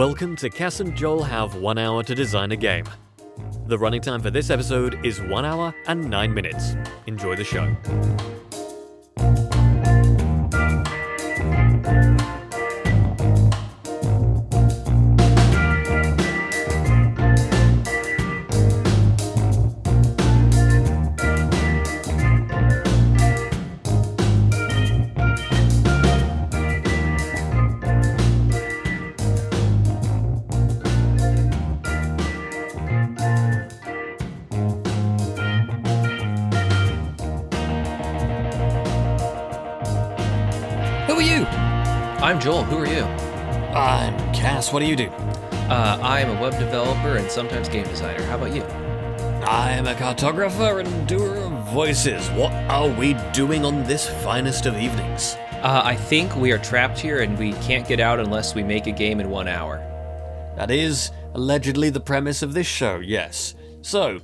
Welcome to Cass and Joel have one hour to design a game. The running time for this episode is one hour and nine minutes. Enjoy the show. What do you do? Uh, I am a web developer and sometimes game designer. How about you? I'm a cartographer and doer of voices. What are we doing on this finest of evenings? Uh, I think we are trapped here and we can't get out unless we make a game in one hour. That is allegedly the premise of this show, yes. So,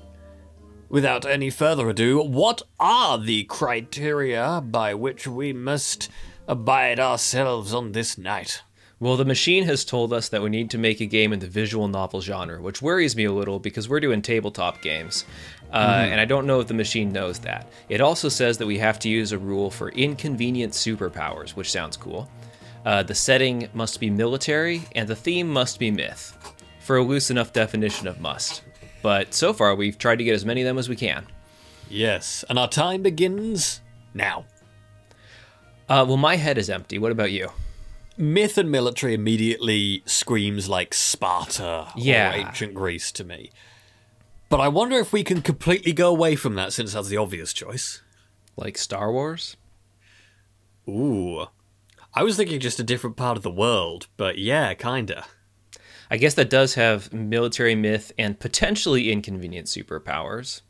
without any further ado, what are the criteria by which we must abide ourselves on this night? Well, the machine has told us that we need to make a game in the visual novel genre, which worries me a little because we're doing tabletop games. Uh, And I don't know if the machine knows that. It also says that we have to use a rule for inconvenient superpowers, which sounds cool. Uh, the setting must be military, and the theme must be myth, for a loose enough definition of must. But so far, we've tried to get as many of them as we can. Yes, and our time begins now. Uh, well, my head is empty. What about you? Myth and military immediately screams like Sparta Yeah. or ancient Greece to me. But I wonder if we can completely go away from that since that's the obvious choice. Like Star Wars? Ooh. I was thinking just a different part of the world, but yeah, kinda. I guess that does have military myth and potentially inconvenient superpowers.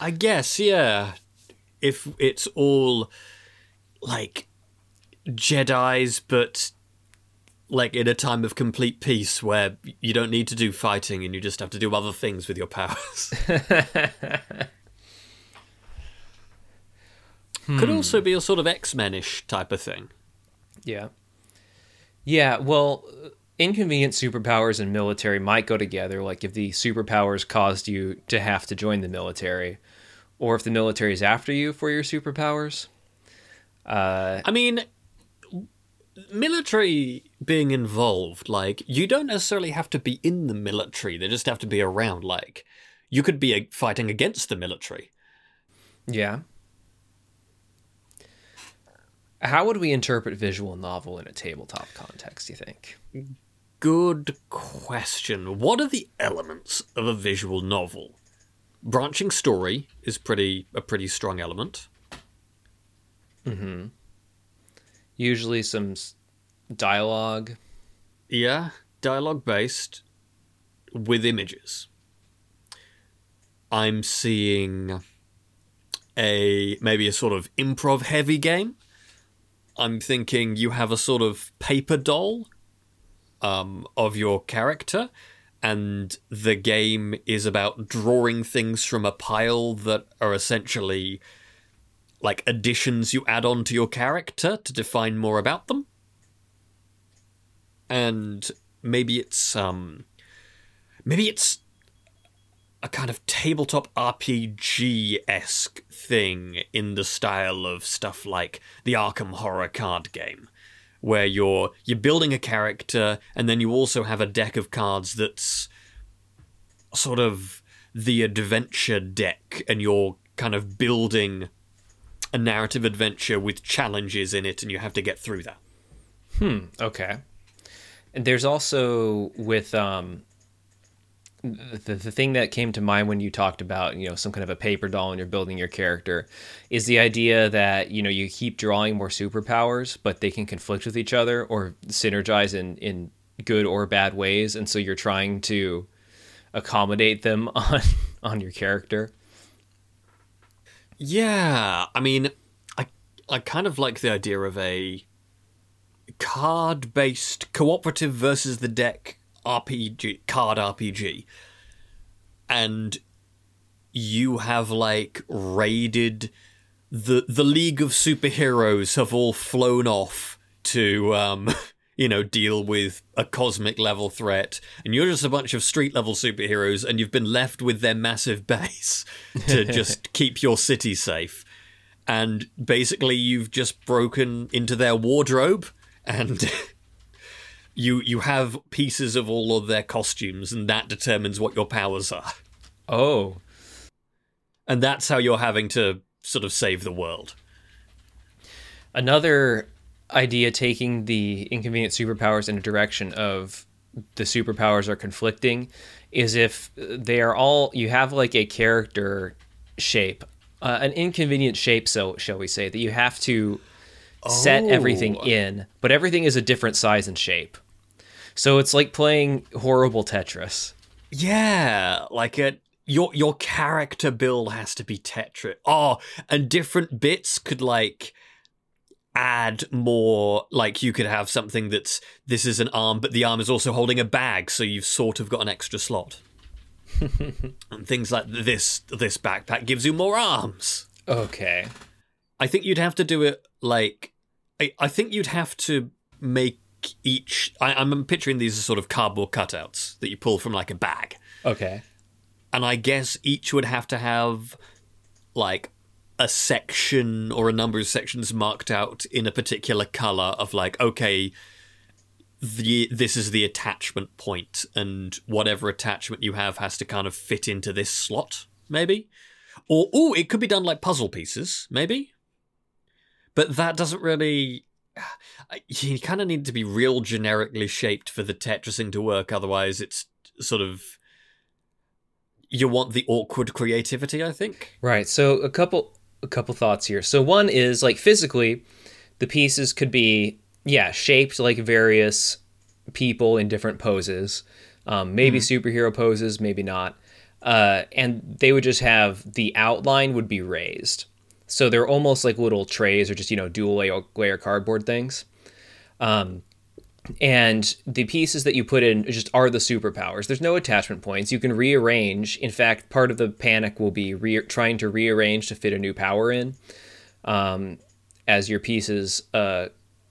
I guess, yeah. If it's all like Jedi's, but like in a time of complete peace where you don't need to do fighting and you just have to do other things with your powers. Could also be a sort of X Men ish type of thing. Yeah. Yeah, well, inconvenient superpowers and military might go together. Like if the superpowers caused you to have to join the military, or if the military is after you for your superpowers. Uh, I mean, military being involved, like, you don't necessarily have to be in the military, they just have to be around. Like, you could be uh, fighting against the military. yeah. How would we interpret visual novel in a tabletop context, you think? Good question. What are the elements of a visual novel? Branching story is pretty a pretty strong element. Usually some dialogue. Yeah, dialogue based with images. I'm seeing a maybe a sort of improv heavy game. I'm thinking you have a sort of paper doll um, of your character, and the game is about drawing things from a pile that are essentially like additions you add on to your character to define more about them. And maybe it's um maybe it's a kind of tabletop RPG esque thing in the style of stuff like the Arkham Horror card game, where you're you're building a character and then you also have a deck of cards that's sort of the adventure deck, and you're kind of building a narrative adventure with challenges in it, and you have to get through that. Hmm. Okay. And there's also with um the, the thing that came to mind when you talked about you know some kind of a paper doll and you're building your character is the idea that you know you keep drawing more superpowers but they can conflict with each other or synergize in in good or bad ways and so you're trying to accommodate them on on your character Yeah, I mean, I I kind of like the idea of a card-based cooperative versus the deck RPG card RPG, and you have like raided the the League of Superheroes have all flown off to um you know, deal with a cosmic level threat, and you're just a bunch of street level superheroes, and you've been left with their massive base to just keep your city safe. And basically, you've just broken into their wardrobe, and you you have pieces of all of their costumes, and that determines what your powers are. Oh, And that's how you're having to sort of save the world. another idea taking the inconvenient superpowers in a direction of the superpowers are conflicting is if they are all you have like a character shape uh, an inconvenient shape so shall we say that you have to set everything Oh. in but everything is a different size and shape so it's like playing horrible tetris Yeah, like a your your character build has to be Tetris. Oh, and different bits could like add more like you could have something that's this is an arm but the arm is also holding a bag so you've sort of got an extra slot. and things like this this backpack gives you more arms. okay I think you'd have to do it like I, I think you'd have to make each I, I'm picturing these as sort of cardboard cutouts that you pull from like a bag okay and I guess each would have to have like a section or a number of sections marked out in a particular color of like okay the this is the attachment point and whatever attachment you have has to kind of fit into this slot maybe or oh it could be done like puzzle pieces maybe but that doesn't really you kind of need to be real generically shaped for the tetrising to work otherwise it's sort of you want the awkward creativity i think Right. So a couple a couple thoughts here. So one is like physically, the pieces could be yeah shaped like various people in different poses, um, maybe superhero poses, maybe not, uh, and they would just have the outline would be raised. So they're almost like little trays or just you know dual layer, layer cardboard things. Um, and the pieces that you put in just are the superpowers. There's no attachment points. You can rearrange. In fact, part of the panic will be re- trying to rearrange to fit a new power in um, as your pieces uh,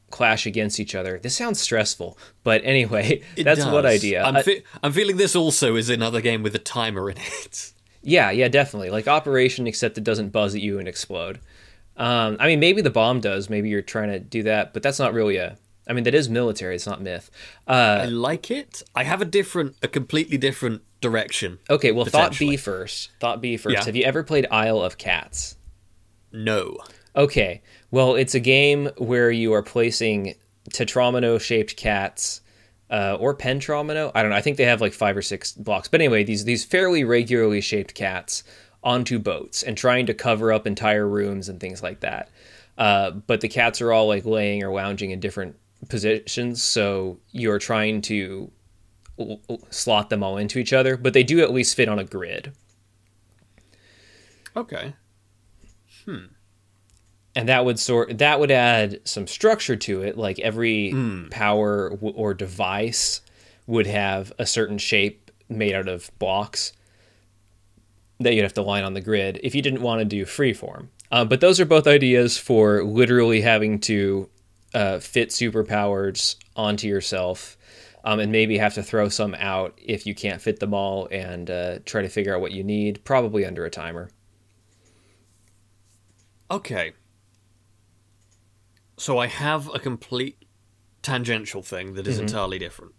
clash against each other. This sounds stressful, but anyway, It that's one idea. I'm, fe- I'm feeling this also is another game with a timer in it Yeah, yeah, definitely. Like Operation, except it doesn't buzz at you and explode. Um, I mean, maybe the bomb does. Maybe you're trying to do that, but that's not really a. I mean, that is military. It's not myth. Uh, i like it i have a different a completely different direction okay, well, thought B first. Thought B first. Yeah. Have you ever played Isle of Cats? no Okay, well, it's a game where you are placing tetromino shaped cats. Uh, or pentromino. I don't know. I think they have like five or six blocks. But anyway, these these fairly regularly shaped cats onto boats and trying to cover up entire rooms and things like that. Uh, but the cats are all like laying or lounging in different positions, so you're trying to l- slot them all into each other. But they do at least fit on a grid. okay Hmm. and that would sort that would add some structure to it like every power w- or device would have a certain shape made out of blocks that you'd have to line on the grid if you didn't want to do freeform uh, but those are both ideas for literally having to uh, fit superpowers onto yourself um, and maybe have to throw some out if you can't fit them all and uh, try to figure out what you need probably under a timer Okay. So I have a complete tangential thing that is entirely different.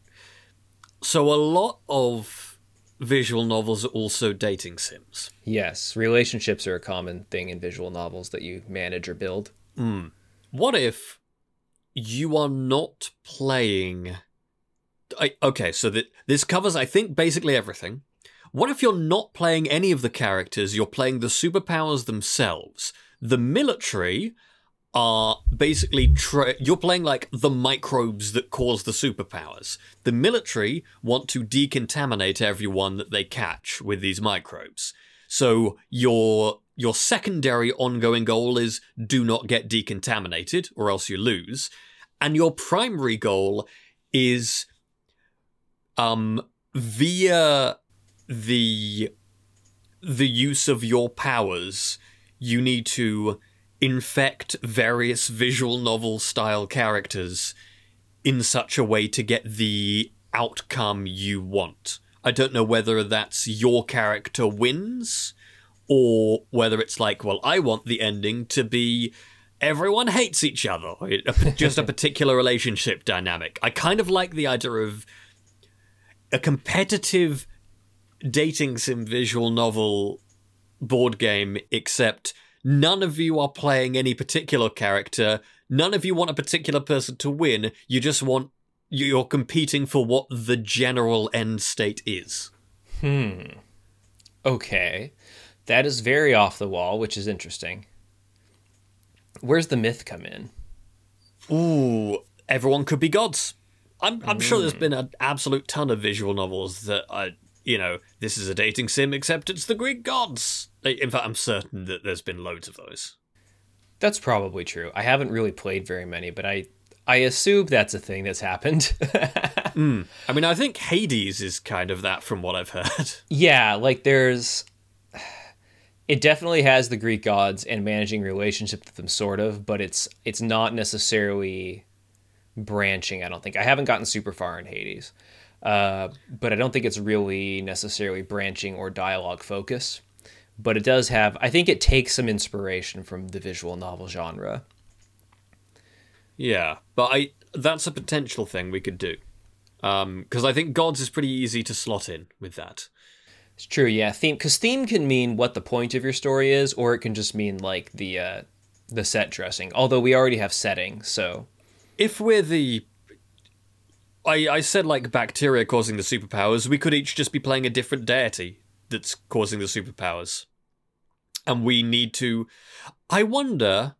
So a lot of visual novels are also dating sims. Yes, relationships are a common thing in visual novels that you manage or build. What if you are not playing I, okay, so that this covers I think basically everything. What if you're not playing any of the characters, you're playing the superpowers themselves? The military are basically tra- you're playing like the microbes that cause the superpowers. The military want to decontaminate everyone that they catch with these microbes. So your your secondary ongoing goal is do not get decontaminated or else you lose. And your primary goal is um via the the use of your powers you need to infect various visual novel style characters in such a way to get the outcome you want. I don't know whether that's your character wins or whether it's like, well, I want the ending to be everyone hates each other, just a particular relationship dynamic. I kind of like the idea of a competitive dating sim visual novel board game, except none of you are playing any particular character. None of you want a particular person to win. You just want you're competing for what the general end state is. Hmm. Okay. That is very off the wall, which is interesting. Where's the myth come in? Ooh, everyone could be gods. I'm I'm mm. sure there's been an absolute ton of visual novels that are you know, this is a dating sim except it's the Greek gods. In fact, I'm certain that there's been loads of those. That's probably true. I haven't really played very many, but I I assume that's a thing that's happened. mm. I mean, I think Hades is kind of that from what I've heard. Yeah, like there's. It definitely has the Greek gods and managing relationship with them, sort of, but it's it's not necessarily branching. I don't think I haven't gotten super far in Hades, uh, but I don't think it's really necessarily branching or dialogue focused. But it does have. I think it takes some inspiration from the visual novel genre. Yeah, but I that's a potential thing we could do. Um, because I think gods is pretty easy to slot in with that. It's true, yeah. Theme because theme can mean what the point of your story is, or it can just mean like the uh, the set dressing. Although we already have setting, so if we're the I, I said like bacteria causing the superpowers, we could each just be playing a different deity that's causing the superpowers. And we need to I wonder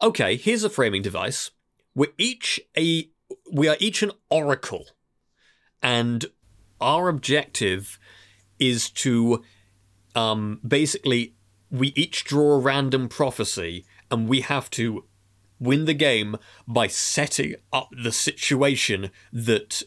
okay, here's a framing device we're each a we are each an oracle and our objective is to um, basically we each draw a random prophecy and we have to win the game by setting up the situation that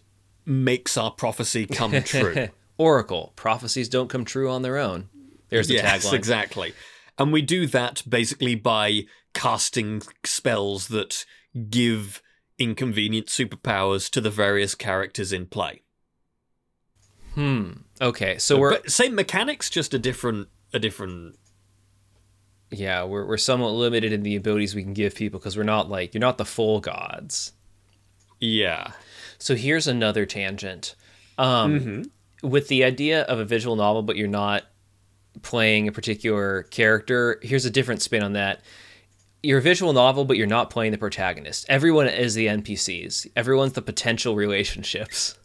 makes our prophecy come true. Oracle. Prophecies don't come true on their own. There's the yes, tagline. exactly. And we do that basically by casting spells that give inconvenient superpowers to the various characters in play. Hmm. Okay. So we're but same mechanics, just a different a different. Yeah, we're we're somewhat limited in the abilities we can give people because we're not like you're not the full gods. Yeah. So here's another tangent. Um, mm-hmm. With the idea of a visual novel, but you're not playing a particular character. Here's a different spin on that you're a visual novel, but you're not playing the protagonist. Everyone is the NPCs. Everyone's the potential relationships.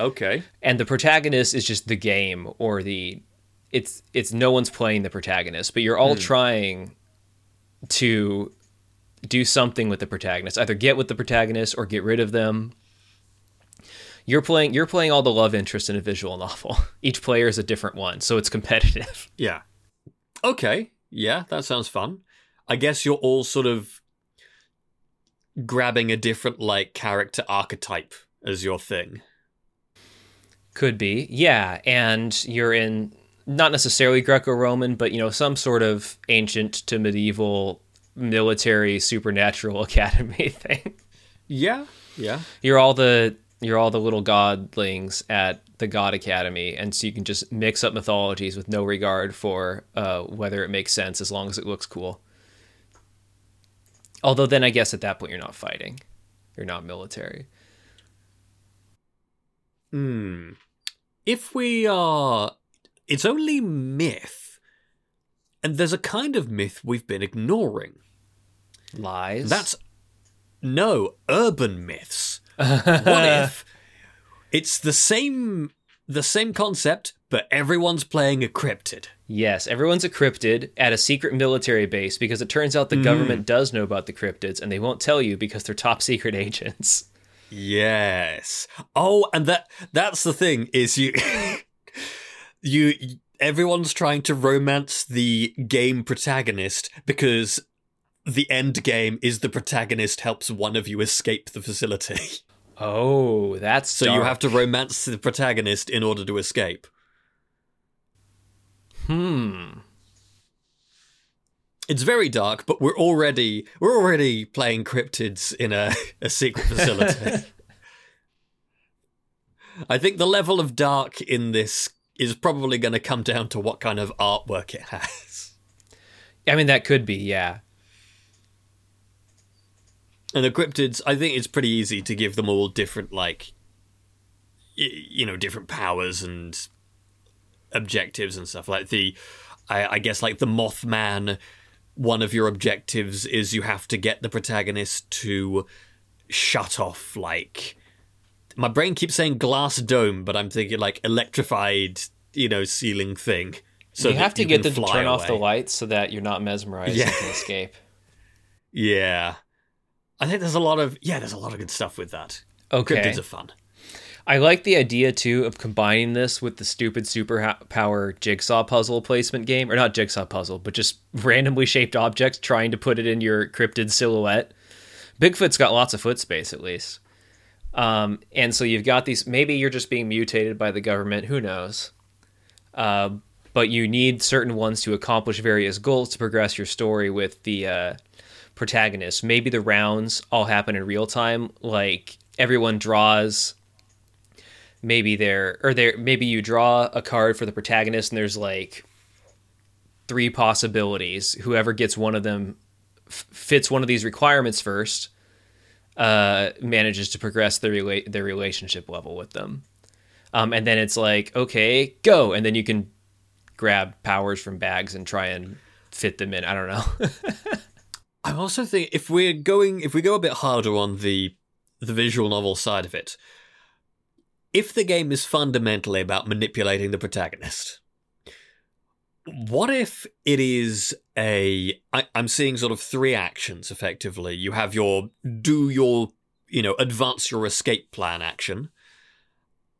Okay. And the protagonist is just the game or the it's it's no one's playing the protagonist, but you're all mm. trying to do something with the protagonist. Either get with the protagonist or get rid of them. You're playing you're playing all the love interest in a visual novel. Each player is a different one, so it's competitive. Yeah. Okay. Yeah, that sounds fun. I guess you're all sort of grabbing a different like character archetype as your thing. Could be, yeah, and you're in not necessarily Greco-Roman, but you know some sort of ancient to medieval military supernatural academy thing. Yeah, yeah. You're all the you're all the little godlings at the god academy, and so you can just mix up mythologies with no regard for uh, whether it makes sense as long as it looks cool. Although then I guess at that point you're not fighting. You're not military. Hmm. If we are it's only myth. And there's a kind of myth we've been ignoring. Lies. That's no urban myths. what if it's the same the same concept, but everyone's playing a cryptid? Yes, everyone's a cryptid at a secret military base because it turns out the mm. government does know about the cryptids and they won't tell you because they're top secret agents. Yes. Oh, and that that's the thing is you you everyone's trying to romance the game protagonist because the end game is the protagonist helps one of you escape the facility. Oh, that's so dark. you have to romance the protagonist in order to escape. Hmm. It's very dark, but we're already we're already playing cryptids in a, a secret facility. I think the level of dark in this is probably going to come down to what kind of artwork it has. I mean, that could be, yeah. And the cryptids, I think it's pretty easy to give them all different, like, you know, different powers and objectives and stuff. Like the, I, I guess, like the Mothman, one of your objectives is you have to get the protagonist to shut off, like, my brain keeps saying glass dome, but I'm thinking like electrified, you know, ceiling thing. So you have to you get them to turn away. off the lights so that you're not mesmerized yeah. and can escape. Yeah. I think there's a lot of yeah, there's a lot of good stuff with that. Okay, cryptids are fun. I like the idea too of combining this with the stupid superpower jigsaw puzzle placement game, or not jigsaw puzzle, but just randomly shaped objects trying to put it in your cryptid silhouette. Bigfoot's got lots of foot space at least, um, and so you've got these. Maybe you're just being mutated by the government. Who knows? Uh, but you need certain ones to accomplish various goals to progress your story with the uh, protagonists. Maybe the rounds all happen in real time, like everyone draws maybe there or there maybe you draw a card for the protagonist and there's like three possibilities. Whoever gets one of them f- fits one of these requirements first uh, manages to progress their rela- their relationship level with them. Um, and then it's like, okay, go, and then you can grab powers from bags and try and fit them in. I don't know. I'm also thinking if we're going if we go a bit harder on the the visual novel side of it, if the game is fundamentally about manipulating the protagonist, what if it is a I, I'm seeing sort of three actions effectively. You have your do your you know advance your escape plan action,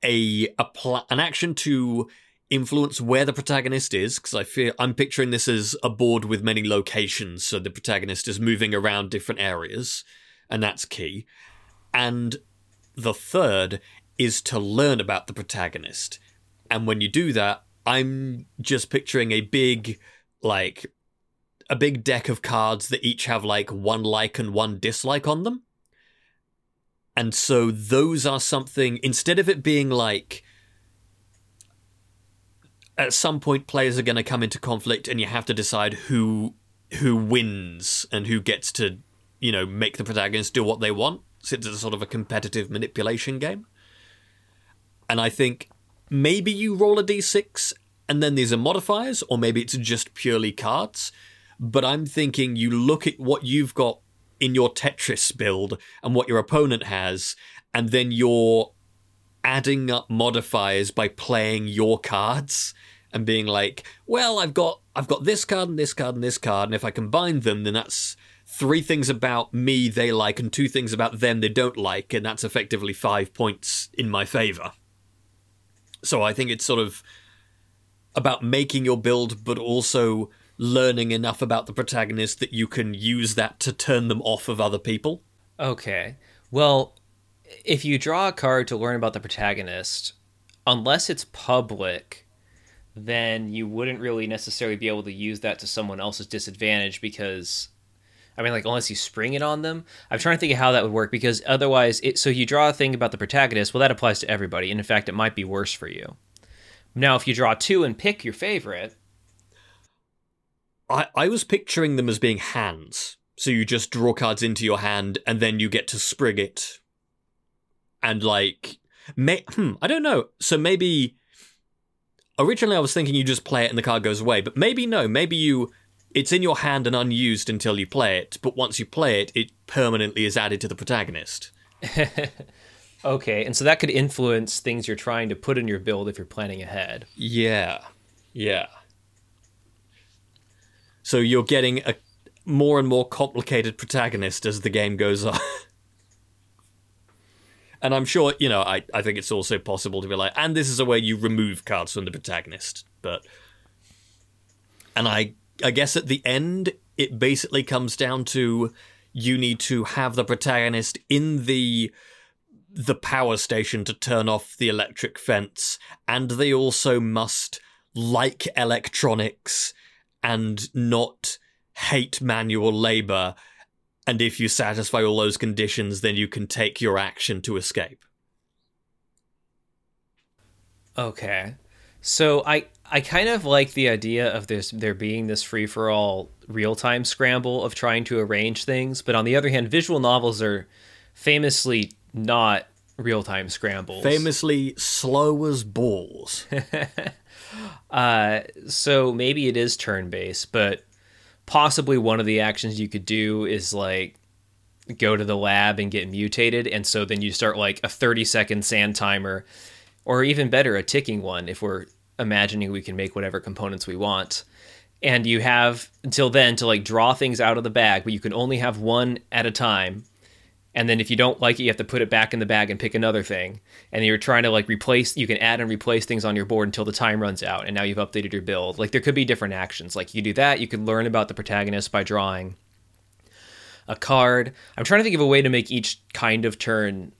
a a pl- an action to influence where the protagonist is because I feel I'm picturing this as a board with many locations, so the protagonist is moving around different areas, and that's key. And the third is to learn about the protagonist. And when you do that, I'm just picturing a big, like, a big deck of cards that each have like one like and one dislike on them. And so those are something, instead of it being like, at some point players are going to come into conflict and you have to decide who who wins and who gets to you know make the protagonist do what they want so it's a sort of a competitive manipulation game and i think maybe you roll a d6 and then these are modifiers or maybe it's just purely cards but i'm thinking you look at what you've got in your tetris build and what your opponent has and then you're adding up modifiers by playing your cards and being like, well, I've got I've got this card and this card and this card, and if I combine them, then that's three things about me they like and two things about them they don't like, and that's effectively five points in my favor. So I think it's sort of about making your build, but also learning enough about the protagonist that you can use that to turn them off of other people. Okay. Well, if you draw a card to learn about the protagonist, unless it's public, then you wouldn't really necessarily be able to use that to someone else's disadvantage because I mean, like, unless you spring it on them. I'm trying to think of how that would work because otherwise, it, so you draw a thing about the protagonist. Well, that applies to everybody. And in fact, it might be worse for you. Now, if you draw two and pick your favorite. I, I was picturing them as being hands. So you just draw cards into your hand and then you get to sprig it. And, like, may, hmm, I don't know. So maybe Originally, I was thinking you just play it and the card goes away, but maybe no. Maybe you it's in your hand and unused until you play it, but once you play it, it permanently is added to the protagonist. okay, and so that could influence things you're trying to put in your build if you're planning ahead. Yeah. Yeah. So you're getting a more and more complicated protagonist as the game goes on. And I'm sure, you know, I, I think it's also possible to be like, and this is a way you remove cards from the protagonist. But and I I guess at the end it basically comes down to you need to have the protagonist in the the power station to turn off the electric fence, and they also must like electronics and not hate manual labor and if you satisfy all those conditions, then you can take your action to escape. Okay. So I I kind of like the idea of this there being this free for all real time scramble of trying to arrange things, but on the other hand, visual novels are famously not real time scrambles. Famously slow as balls. uh, so maybe it is turn based, but possibly one of the actions you could do is like go to the lab and get mutated, and so then you start like a thirty second sand timer, or even better, a ticking one if we're imagining we can make whatever components we want. And you have until then to like draw things out of the bag, but you can only have one at a time. And then if you don't like it you have to put it back in the bag and pick another thing. And you're trying to like replace you can add and replace things on your board until the time runs out and now you've updated your build. Like there could be different actions. Like you do that you could learn about the protagonist by drawing a card. I'm trying to think of a way to make each kind of turn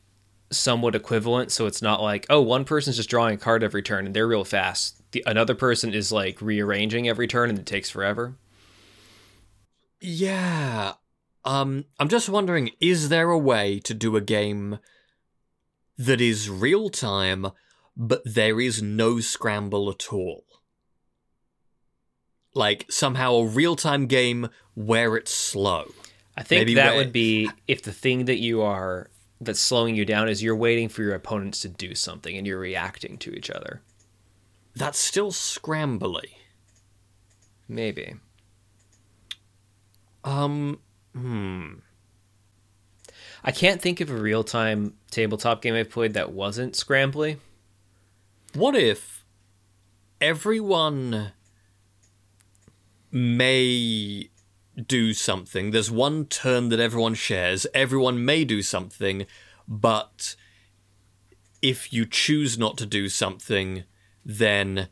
somewhat equivalent so it's not like oh one person's just drawing a card every turn and they're real fast the, another person is like rearranging every turn and it takes forever yeah um, I'm just wondering, is there a way to do a game that is real time, but there is no scramble at all? Like somehow a real time game where it's slow. I think Maybe that where... would be if the thing that you are that's slowing you down is you're waiting for your opponents to do something and you're reacting to each other. That's still scrambly. Maybe. Um Hmm. I can't think of a real time tabletop game I've played that wasn't scrambly. What if everyone may do something? There's one turn that everyone shares. Everyone may do something, but if you choose not to do something, then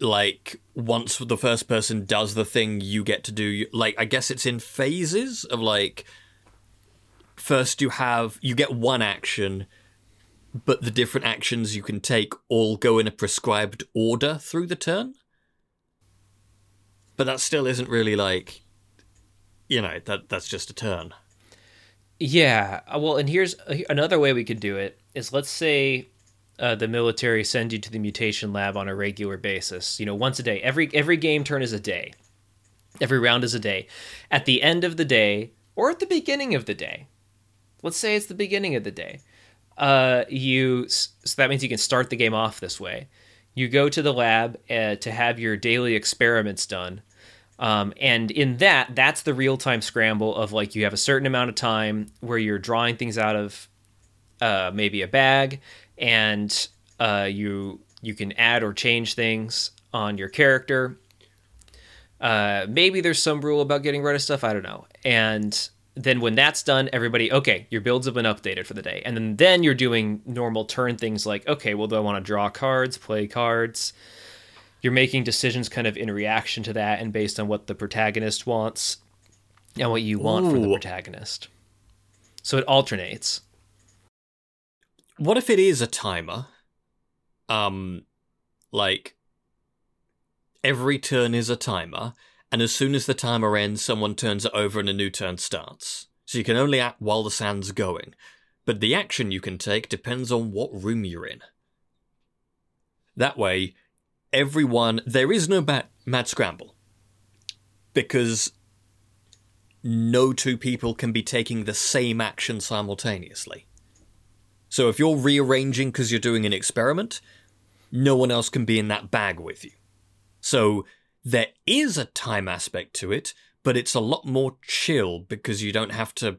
like once the first person does the thing you get to do like i guess it's in phases of like first you have you get one action but the different actions you can take all go in a prescribed order through the turn but that still isn't really like you know that that's just a turn yeah well and here's another way we could do it is let's say uh, the military send you to the mutation lab on a regular basis. You know, once a day. Every every game turn is a day. Every round is a day. At the end of the day, or at the beginning of the day, let's say it's the beginning of the day. Uh, you so that means you can start the game off this way. You go to the lab uh, to have your daily experiments done. Um, and in that, that's the real time scramble of like you have a certain amount of time where you're drawing things out of uh, maybe a bag and uh, you you can add or change things on your character. Uh, maybe there's some rule about getting rid of stuff. I don't know. And then when that's done, everybody, okay, your builds have been updated for the day. And then then you're doing normal turn things like, okay, well, do I want to draw cards, play cards? You're making decisions kind of in reaction to that and based on what the protagonist wants and what you want Ooh. from the protagonist. So it alternates what if it is a timer? Um, like every turn is a timer, and as soon as the timer ends, someone turns it over and a new turn starts. So you can only act while the sand's going, but the action you can take depends on what room you're in. That way, everyone there is no bad, mad scramble because no two people can be taking the same action simultaneously. So if you're rearranging because you're doing an experiment, no one else can be in that bag with you. So there is a time aspect to it, but it's a lot more chill because you don't have to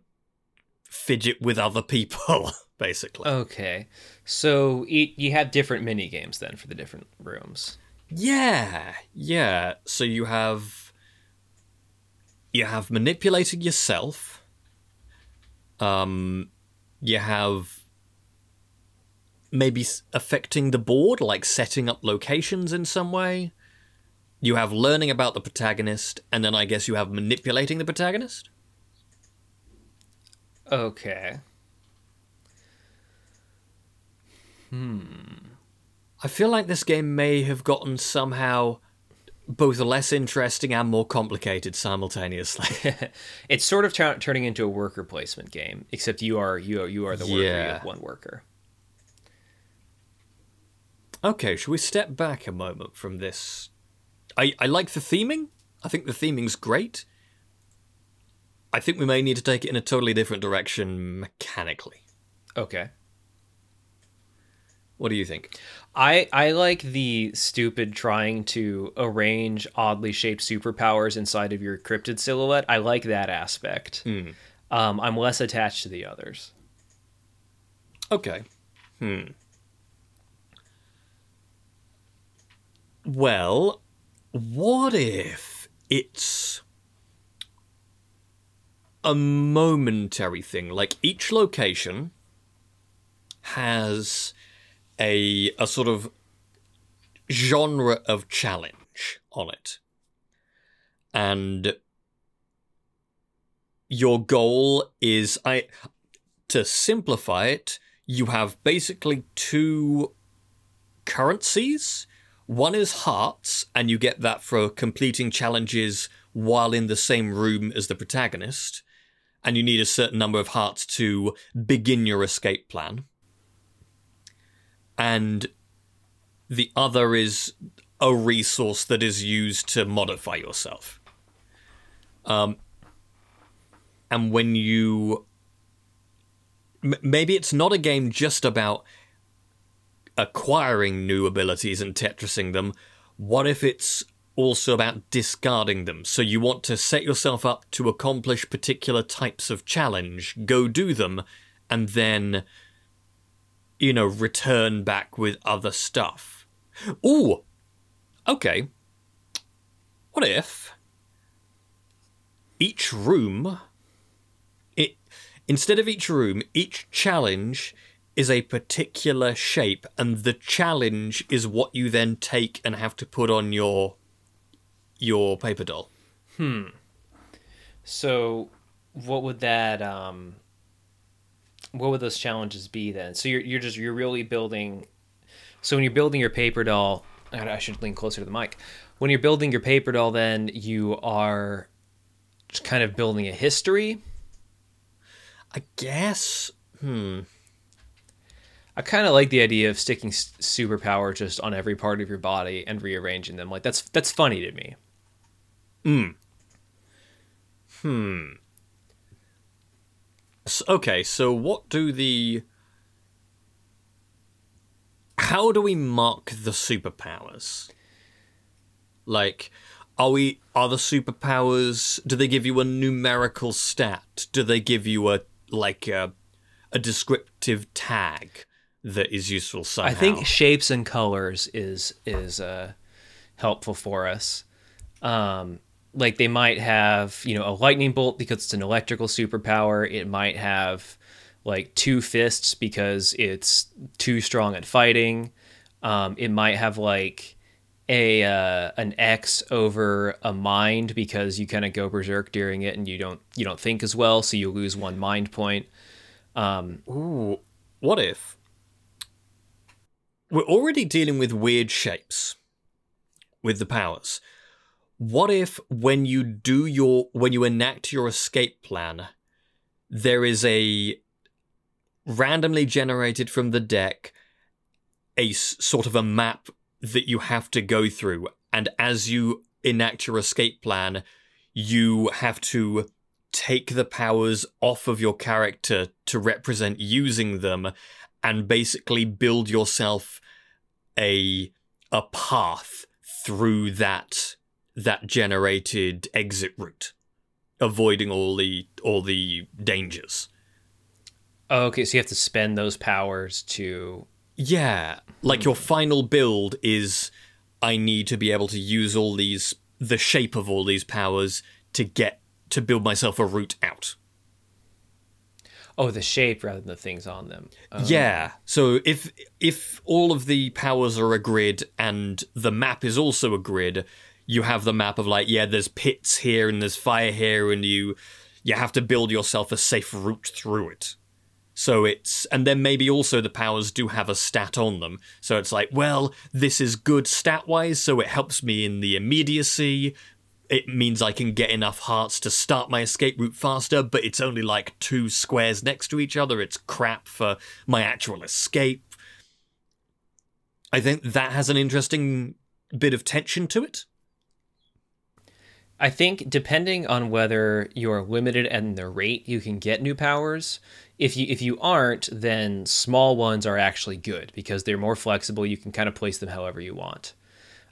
fidget with other people, basically. Okay. So you have different mini games then for the different rooms. Yeah. Yeah. So you have you have manipulating yourself. Um you have maybe affecting the board, like setting up locations in some way. You have learning about the protagonist, and then I guess you have manipulating the protagonist. Okay. Hmm. I feel like this game may have gotten somehow both less interesting and more complicated simultaneously. it's sort of t- turning into a worker placement game, except you are you are, you are the worker. Yeah. You have one worker. Okay, shall we step back a moment from this? I, I like the theming. I think the theming's great. I think we may need to take it in a totally different direction mechanically. Okay. What do you think? I I like the stupid trying to arrange oddly shaped superpowers inside of your cryptid silhouette. I like that aspect. Hmm. Um, I'm less attached to the others. Okay. Hmm. Well, what if it's a momentary thing? Like each location has a a sort of genre of challenge on it. And your goal is I to simplify it, you have basically two currencies. One is hearts, and you get that for completing challenges while in the same room as the protagonist. And you need a certain number of hearts to begin your escape plan. And the other is a resource that is used to modify yourself. Um, and when you m- maybe it's not a game just about acquiring new abilities and tetrising them what if it's also about discarding them? So you want to set yourself up to accomplish particular types of challenge go do them and then you know return back with other stuff. Ooh okay. What if each room it instead of each room each challenge is a particular shape and the challenge is what you then take and have to put on your your paper doll Hmm. So, what would that um, what would those challenges be then? So you're you're just you're really building. So when you're building your paper doll, I I should lean closer to the mic. When you're building your paper doll, then you are just kind of building a history. i guess hmm I kind of like the idea of sticking superpower just on every part of your body and rearranging them. Like that's that's funny to me. Hmm. Hmm. S- okay so what do the how do we mark the superpowers like are we are the superpowers do they give you a numerical stat do they give you a like a, a descriptive tag that is useful somehow I think shapes and colors is is uh, helpful for us. Um, like they might have you know a lightning bolt because it's an electrical superpower. It might have like two fists because it's too strong at fighting. Um, it might have like a uh, an X over a mind because you kind of go berserk during it and you don't you don't think as well, so you lose one mind point. Ooh, what if we're already dealing with weird shapes with the powers? What if when you do your when you enact your escape plan, there is a randomly generated from the deck a sort of a map that you have to go through and as you enact your escape plan, you have to take the powers off of your character to represent using them and basically build yourself a a path through that that generated exit route avoiding all the all the dangers. Oh, okay, so you have to spend those powers to yeah like your final build is i need to be able to use all these the shape of all these powers to get to build myself a route out Oh, the shape rather than the things on them. Oh. Yeah. So if if all of the powers are a grid and the map is also a grid, you have the map of like, yeah, there's pits here and there's fire here, and you you have to build yourself a safe route through it. So it's and then maybe also the powers do have a stat on them. So it's like, well, this is good stat wise, so it helps me in the immediacy. It means I can get enough hearts to start my escape route faster, but it's only like two squares next to each other. It's crap for my actual escape. I think that has an interesting bit of tension to it. I think depending on whether you're limited and the rate you can get new powers, if you if you aren't, then small ones are actually good because they're more flexible. You can kind of place them however you want.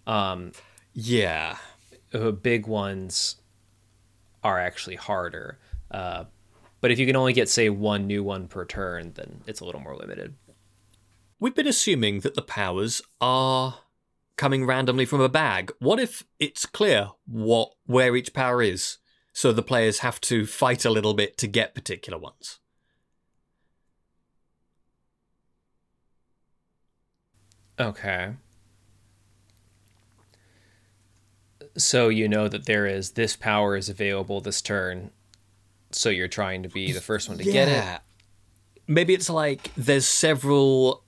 Um, yeah, uh, big ones are actually harder. Uh, but if you can only get say one new one per turn, then it's a little more limited. We've been assuming that the powers are coming randomly from a bag. What if it's clear what where each power is, so the players have to fight a little bit to get particular ones? Okay. So you know that there is this power is available this turn, so you're trying to be the first one to yeah. get it. Maybe it's like there's several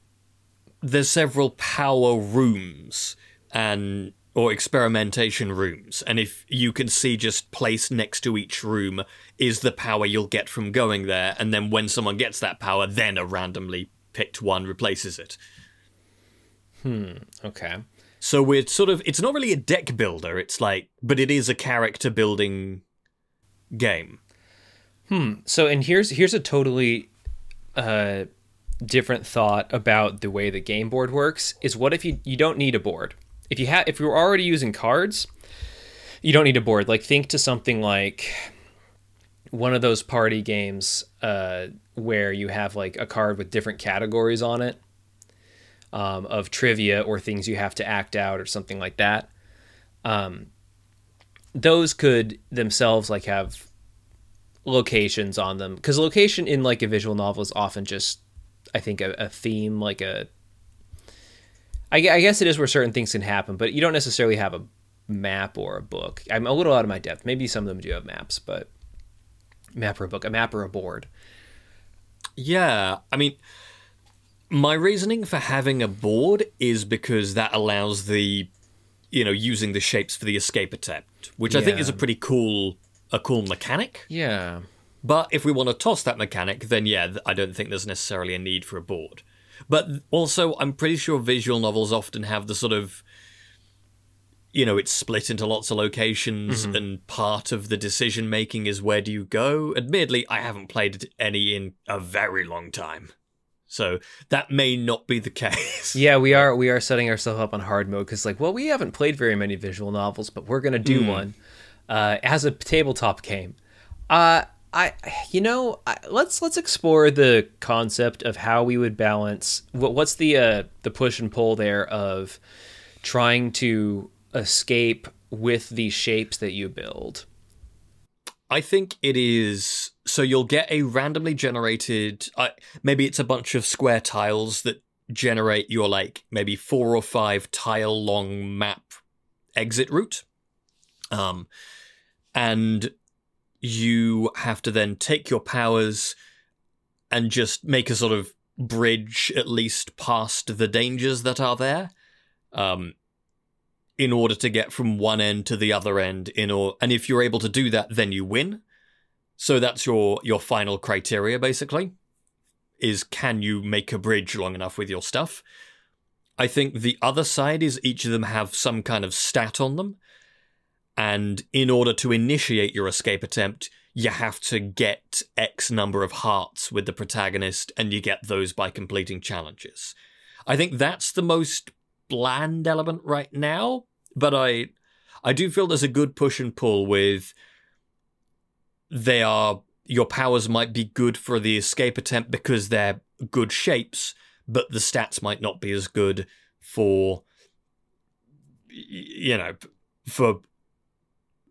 there's several power rooms and or experimentation rooms and if you can see just placed next to each room is the power you'll get from going there and then when someone gets that power then a randomly picked one replaces it hmm okay so we're sort of it's not really a deck builder it's like but it is a character building game. Hmm so and here's here's a totally uh different thought about the way the game board works is what if you you don't need a board? If you have if you're already using cards, you don't need a board. Like think to something like one of those party games uh, where you have like a card with different categories on it um, of trivia or things you have to act out or something like that. Um, those could themselves like have locations on them because location in like a visual novel is often just I think a, a theme like a I, I guess it is where certain things can happen, but you don't necessarily have a map or a book. I'm a little out of my depth. Maybe some of them do have maps, but map or a book, a map or a board. Yeah, I mean, my reasoning for having a board is because that allows the, you know, using the shapes for the escape attempt, which yeah. I think is a pretty cool, a cool mechanic. Yeah. But if we want to toss that mechanic, then yeah, I don't think there's necessarily a need for a board. But also, I'm pretty sure visual novels often have the sort of you know it's split into lots of locations mm-hmm. and part of the decision making is where do you go admittedly i haven't played any in a very long time so that may not be the case yeah we are we are setting ourselves up on hard mode because like well we haven't played very many visual novels but we're gonna do mm. one uh, as a tabletop game uh, I, you know, I, let's let's explore the concept of how we would balance. What, what's the uh, the push and pull there of trying to escape with the shapes that you build? I think it is. So you'll get a randomly generated. Uh, maybe it's a bunch of square tiles that generate your like maybe four or five tile long map exit route. Um, and you have to then take your powers and just make a sort of bridge at least past the dangers that are there um, in order to get from one end to the other end in or and if you're able to do that then you win so that's your your final criteria basically is can you make a bridge long enough with your stuff i think the other side is each of them have some kind of stat on them and in order to initiate your escape attempt, you have to get X number of hearts with the protagonist, and you get those by completing challenges. I think that's the most bland element right now, but I I do feel there's a good push and pull with they are your powers might be good for the escape attempt because they're good shapes, but the stats might not be as good for you know for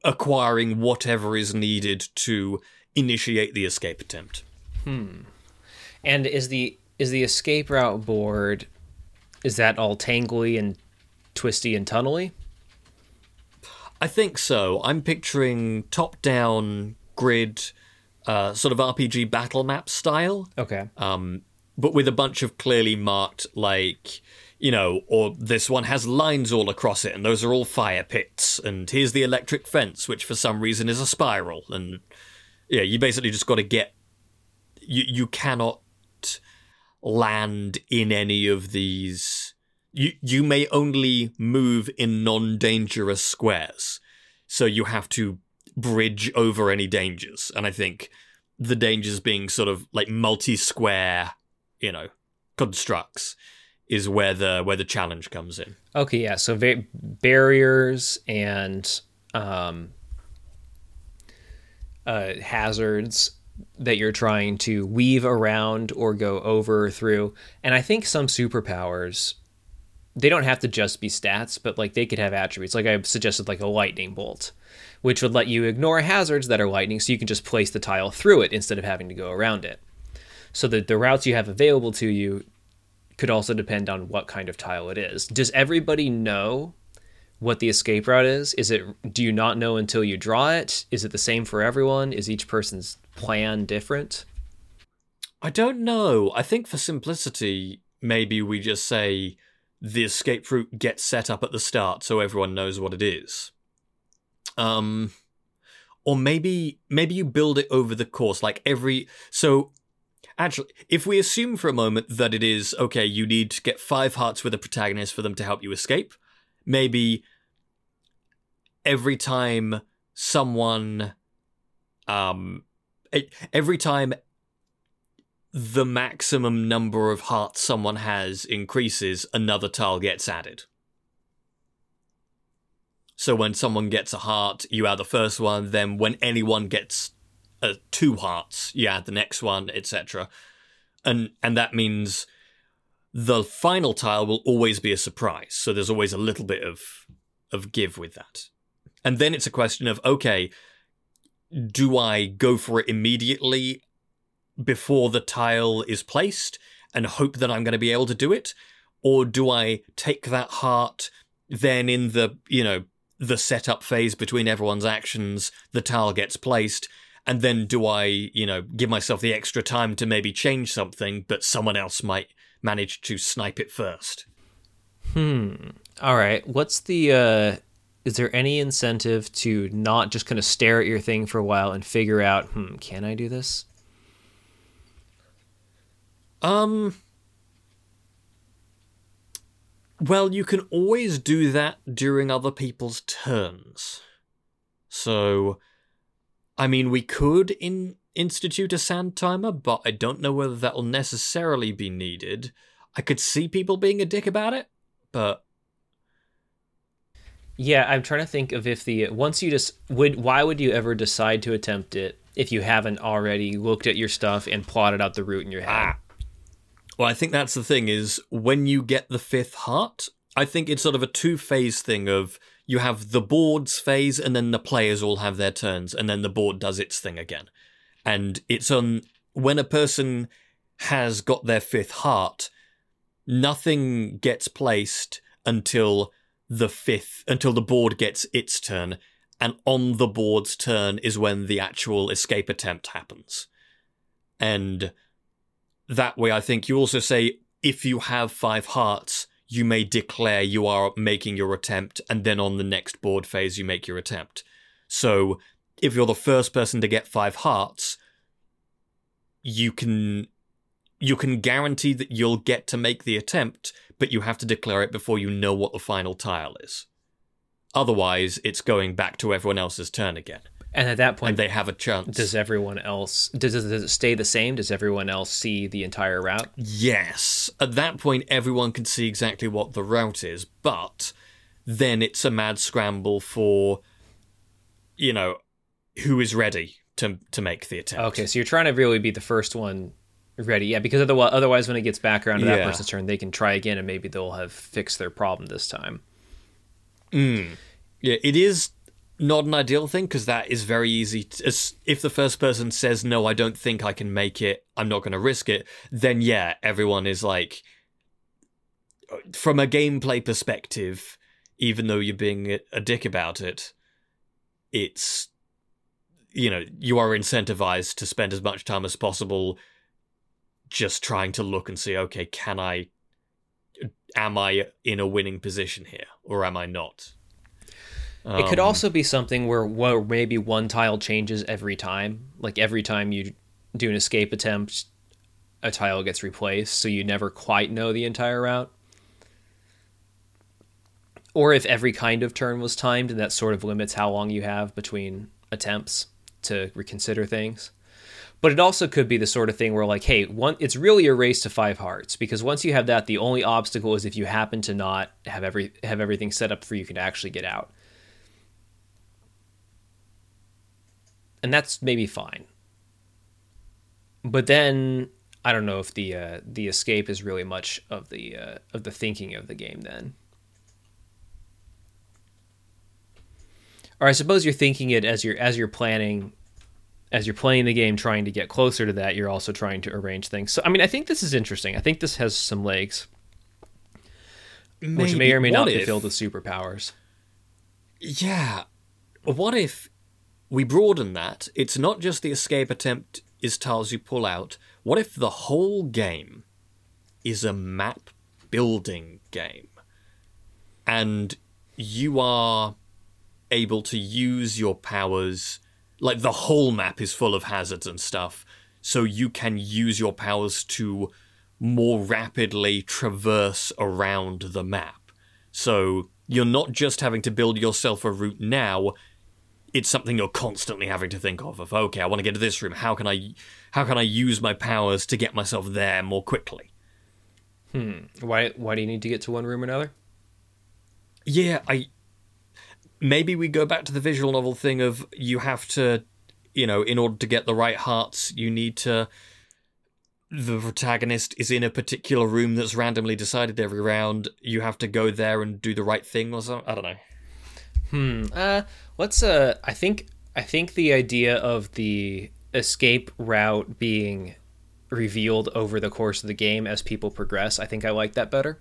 acquiring whatever is needed to initiate the escape attempt. Hmm. And is the is the escape route board is that all tangly and twisty and tunnely? I think so. I'm picturing top down grid uh, sort of RPG battle map style. Okay. Um, but with a bunch of clearly marked like you know, or this one has lines all across it, and those are all fire pits, and here's the electric fence, which for some reason is a spiral, and yeah, you basically just got to get. You you cannot land in any of these. you you may only move in non-dangerous squares, so you have to bridge over any dangers. And I think the dangers being sort of like multi-square, you know, constructs is where the where the challenge comes in. Okay, yeah. So va- barriers and um, uh, hazards that you're trying to weave around or go over through. And I think some superpowers they don't have to just be stats, but like they could have attributes. Like I suggested like a lightning bolt, which would let you ignore hazards that are lightning so you can just place the tile through it instead of having to go around it. So that the routes you have available to you could also depend on what kind of tile it is. Does everybody know what the escape route is? Is it do you not know until you draw it? Is it the same for everyone? Is each person's plan different? I don't know. I think for simplicity, maybe we just say the escape route gets set up at the start so everyone knows what it is. Um or maybe maybe you build it over the course like every so actually if we assume for a moment that it is okay you need to get 5 hearts with a protagonist for them to help you escape maybe every time someone um every time the maximum number of hearts someone has increases another tile gets added so when someone gets a heart you add the first one then when anyone gets uh, two hearts you add the next one etc and and that means the final tile will always be a surprise. So there's always a little bit of of give with that. And then it's a question of okay, do I go for it immediately before the tile is placed and hope that I'm going to be able to do it or do I take that heart then in the, you know, the setup phase between everyone's actions, the tile gets placed and then do I, you know, give myself the extra time to maybe change something but someone else might manage to snipe it first. Hmm. All right. What's the uh is there any incentive to not just kind of stare at your thing for a while and figure out, hmm, can I do this? Um well, you can always do that during other people's turns. So I mean, we could in institute a sand timer, but I don't know whether that will necessarily be needed. I could see people being a dick about it, but yeah, I'm trying to think of if the once you just would why would you ever decide to attempt it if you haven't already looked at your stuff and plotted out the route in your head? Ah. Well, I think that's the thing is when you get the fifth heart, I think it's sort of a two phase thing of you have the board's phase and then the players all have their turns and then the board does its thing again and it's on when a person has got their fifth heart, nothing gets placed until the fifth until the board gets its turn, and on the board's turn is when the actual escape attempt happens. And that way, I think you also say if you have five hearts, you may declare you are making your attempt, and then on the next board phase, you make your attempt. So if you're the first person to get five hearts, you can you can guarantee that you'll get to make the attempt, but you have to declare it before you know what the final tile is. Otherwise, it's going back to everyone else's turn again. And at that point, and they have a chance. Does everyone else does it, does it stay the same? Does everyone else see the entire route? Yes. At that point, everyone can see exactly what the route is, but then it's a mad scramble for, you know, who is ready to to make the attempt. Okay, so you're trying to really be the first one ready, yeah, because otherwise, otherwise when it gets back around to that person's turn, they can try again and maybe they'll have fixed their problem this time. Mm. Yeah, it is not an ideal thing because that is very easy. To, if the first person says no, I don't think I can make it. I'm not going to risk it. Then yeah, everyone is like, uh, from a gameplay perspective, even though you're being a dick about it, it's you know, you are incentivized to spend as much time as possible just trying to look and see, okay, can I, am I in a winning position here or am I not? Um, it could um, also be something where, where maybe one tile changes every time. Like every time you do an escape attempt, a tile gets replaced, so you never quite know the entire route. or if every kind of turn was timed and that sort of limits how long you have between attempts to reconsider things. But it also could be the sort of thing where like, hey, one it's really a race to five hearts because once you have that, the only obstacle is if you happen to not have every have everything set up for you can actually get out. And that's maybe fine. But then I don't know if the uh, the escape is really much of the uh, of the thinking of the game then. Or I suppose you're thinking it as you're as you're planning as you're playing the game trying to get closer to that, you're also trying to arrange things. So I mean, I think this is interesting. I think this has some legs. Maybe. Which may or may what not if, be filled with superpowers. Yeah. What if we broaden that? It's not just the escape attempt is tiles you pull out. What if the whole game is a map building game? And you are able to use your powers like the whole map is full of hazards and stuff so you can use your powers to more rapidly traverse around the map so you're not just having to build yourself a route now it's something you're constantly having to think of of okay i want to get to this room how can i how can i use my powers to get myself there more quickly hmm why why do you need to get to one room or another yeah i maybe we go back to the visual novel thing of you have to, you know, in order to get the right hearts, you need to. The protagonist is in a particular room that's randomly decided every round. You have to go there and do the right thing, or something. I don't know. Hmm. Uh, let's. Uh, I think. I think the idea of the escape route being revealed over the course of the game as people progress. I think I like that better.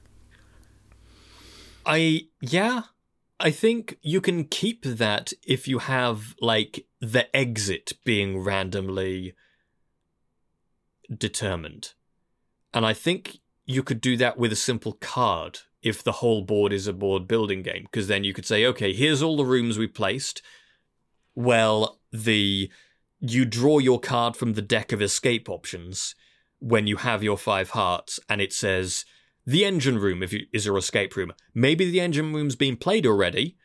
I yeah, I think you can keep that if you have like the exit being randomly determined. And I think you could do that with a simple card if the whole board is a board building game because then you could say okay, here's all the rooms we placed. Well, the you draw your card from the deck of escape options when you have your five hearts and it says the engine room if you, is your escape room. Maybe the engine room's been played already,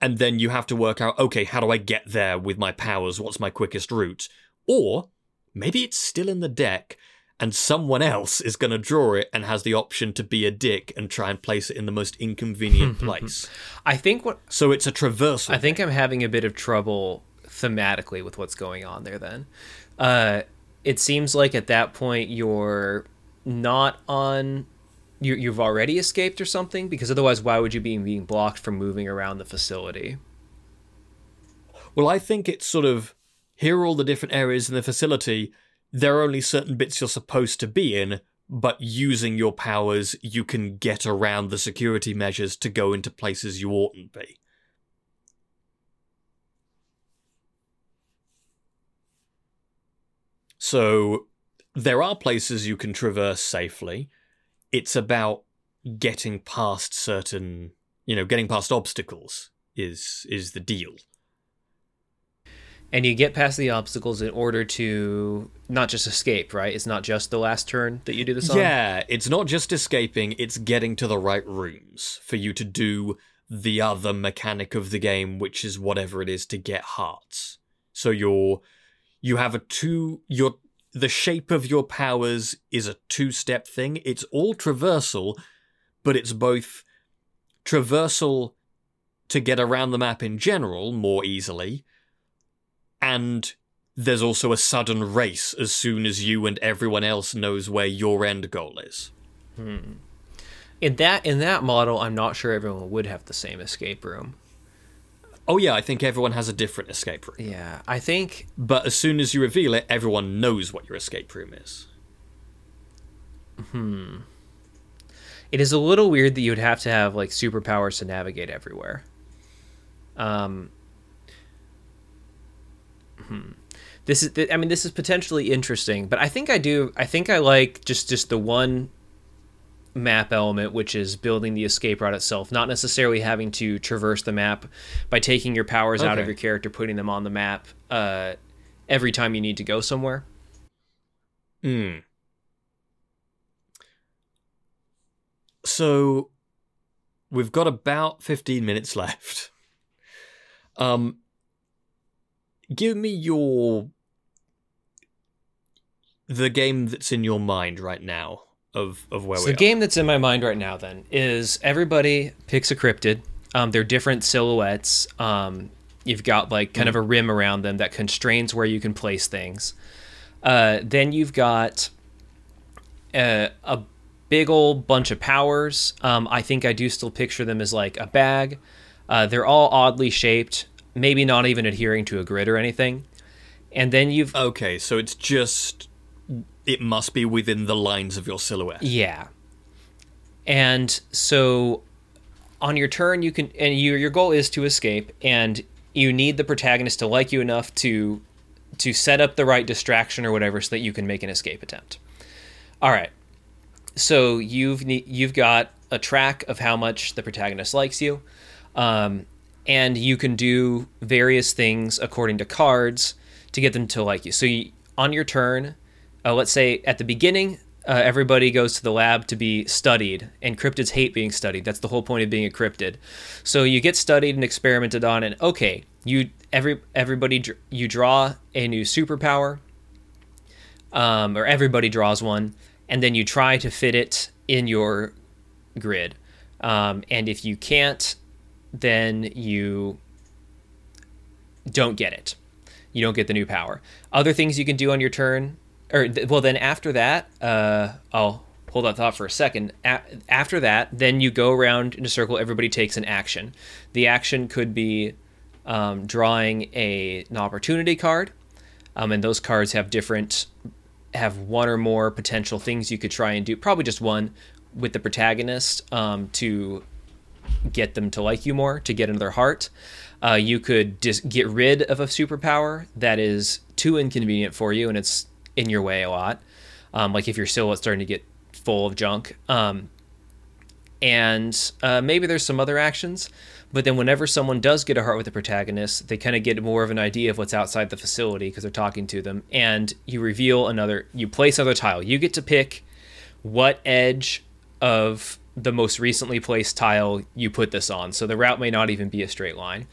and then you have to work out, okay, how do I get there with my powers? What's my quickest route? Or maybe it's still in the deck, and someone else is going to draw it and has the option to be a dick and try and place it in the most inconvenient place. I think what. So it's a traversal. I think I'm having a bit of trouble thematically with what's going on there then. Uh, it seems like at that point you're not on you, you've already escaped or something? Because otherwise, why would you be being blocked from moving around the facility? Well, I think it's sort of here are all the different areas in the facility. There are only certain bits you're supposed to be in, but using your powers, you can get around the security measures to go into places you oughtn't be. So, there are places you can traverse safely it's about getting past certain, you know, getting past obstacles is is the deal. And you get past the obstacles in order to not just escape, right? It's not just the last turn that you do this on. Yeah, it's not just escaping, it's getting to the right rooms for you to do the other mechanic of the game, which is whatever it is to get hearts. So you're you have a two you're the shape of your powers is a two step thing. It's all traversal, but it's both traversal to get around the map in general more easily, and there's also a sudden race as soon as you and everyone else knows where your end goal is. Hmm. In that in that model, I'm not sure everyone would have the same escape room. Oh yeah, I think everyone has a different escape room. Yeah, I think. But as soon as you reveal it, everyone knows what your escape room is. Hmm. It is a little weird that you would have to have like superpowers to navigate everywhere. Um. Hmm. This is. I mean, this is potentially interesting, but I think I do. I think I like just just the one map element, which is building the escape route itself, not necessarily having to traverse the map by taking your powers okay. out of your character, putting them on the map uh, every time you need to go somewhere. Hmm. So, we've got about 15 minutes left. Um, give me your the game that's in your mind right now of of where So we the are. game that's in my mind right now then is everybody picks a cryptid. Um, they're different silhouettes. Um, you've got like kind of a rim around them that constrains where you can place things. Uh, then you've got a, a big old bunch of powers. Um, I think I do still picture them as like a bag. Uh, they're all oddly shaped, maybe not even adhering to a grid or anything. And then you've Okay, so it's just it must be within the lines of your silhouette. Yeah. And so on your turn you can and you, your goal is to escape and you need the protagonist to like you enough to to set up the right distraction or whatever so that you can make an escape attempt. All right. So you've you've got a track of how much the protagonist likes you. Um, and you can do various things according to cards to get them to like you. So you, on your turn, uh, let's say at the beginning, uh, everybody goes to the lab to be studied, and cryptids hate being studied. That's the whole point of being a cryptid. So you get studied and experimented on, and okay, you every everybody you draw a new superpower, um, or everybody draws one, and then you try to fit it in your grid. Um, and if you can't, then you don't get it. You don't get the new power. Other things you can do on your turn, or well, then after that, uh, I'll hold that thought for a second. A- after that, then you go around in a circle. Everybody takes an action. The action could be um, drawing a an opportunity card, um, and those cards have different have one or more potential things you could try and do. Probably just one with the protagonist um, to get them to like you more, to get into their heart. Uh, you could just get rid of a superpower that is too inconvenient for you and it's in your way a lot. Um, like if your silhouette's starting to get full of junk. Um, and uh, maybe there's some other actions, but then whenever someone does get a heart with the protagonist, they kind of get more of an idea of what's outside the facility because they're talking to them, and you reveal another, you place another tile. You get to pick what edge of the most recently placed tile you put this on. So the route may not even be a straight line.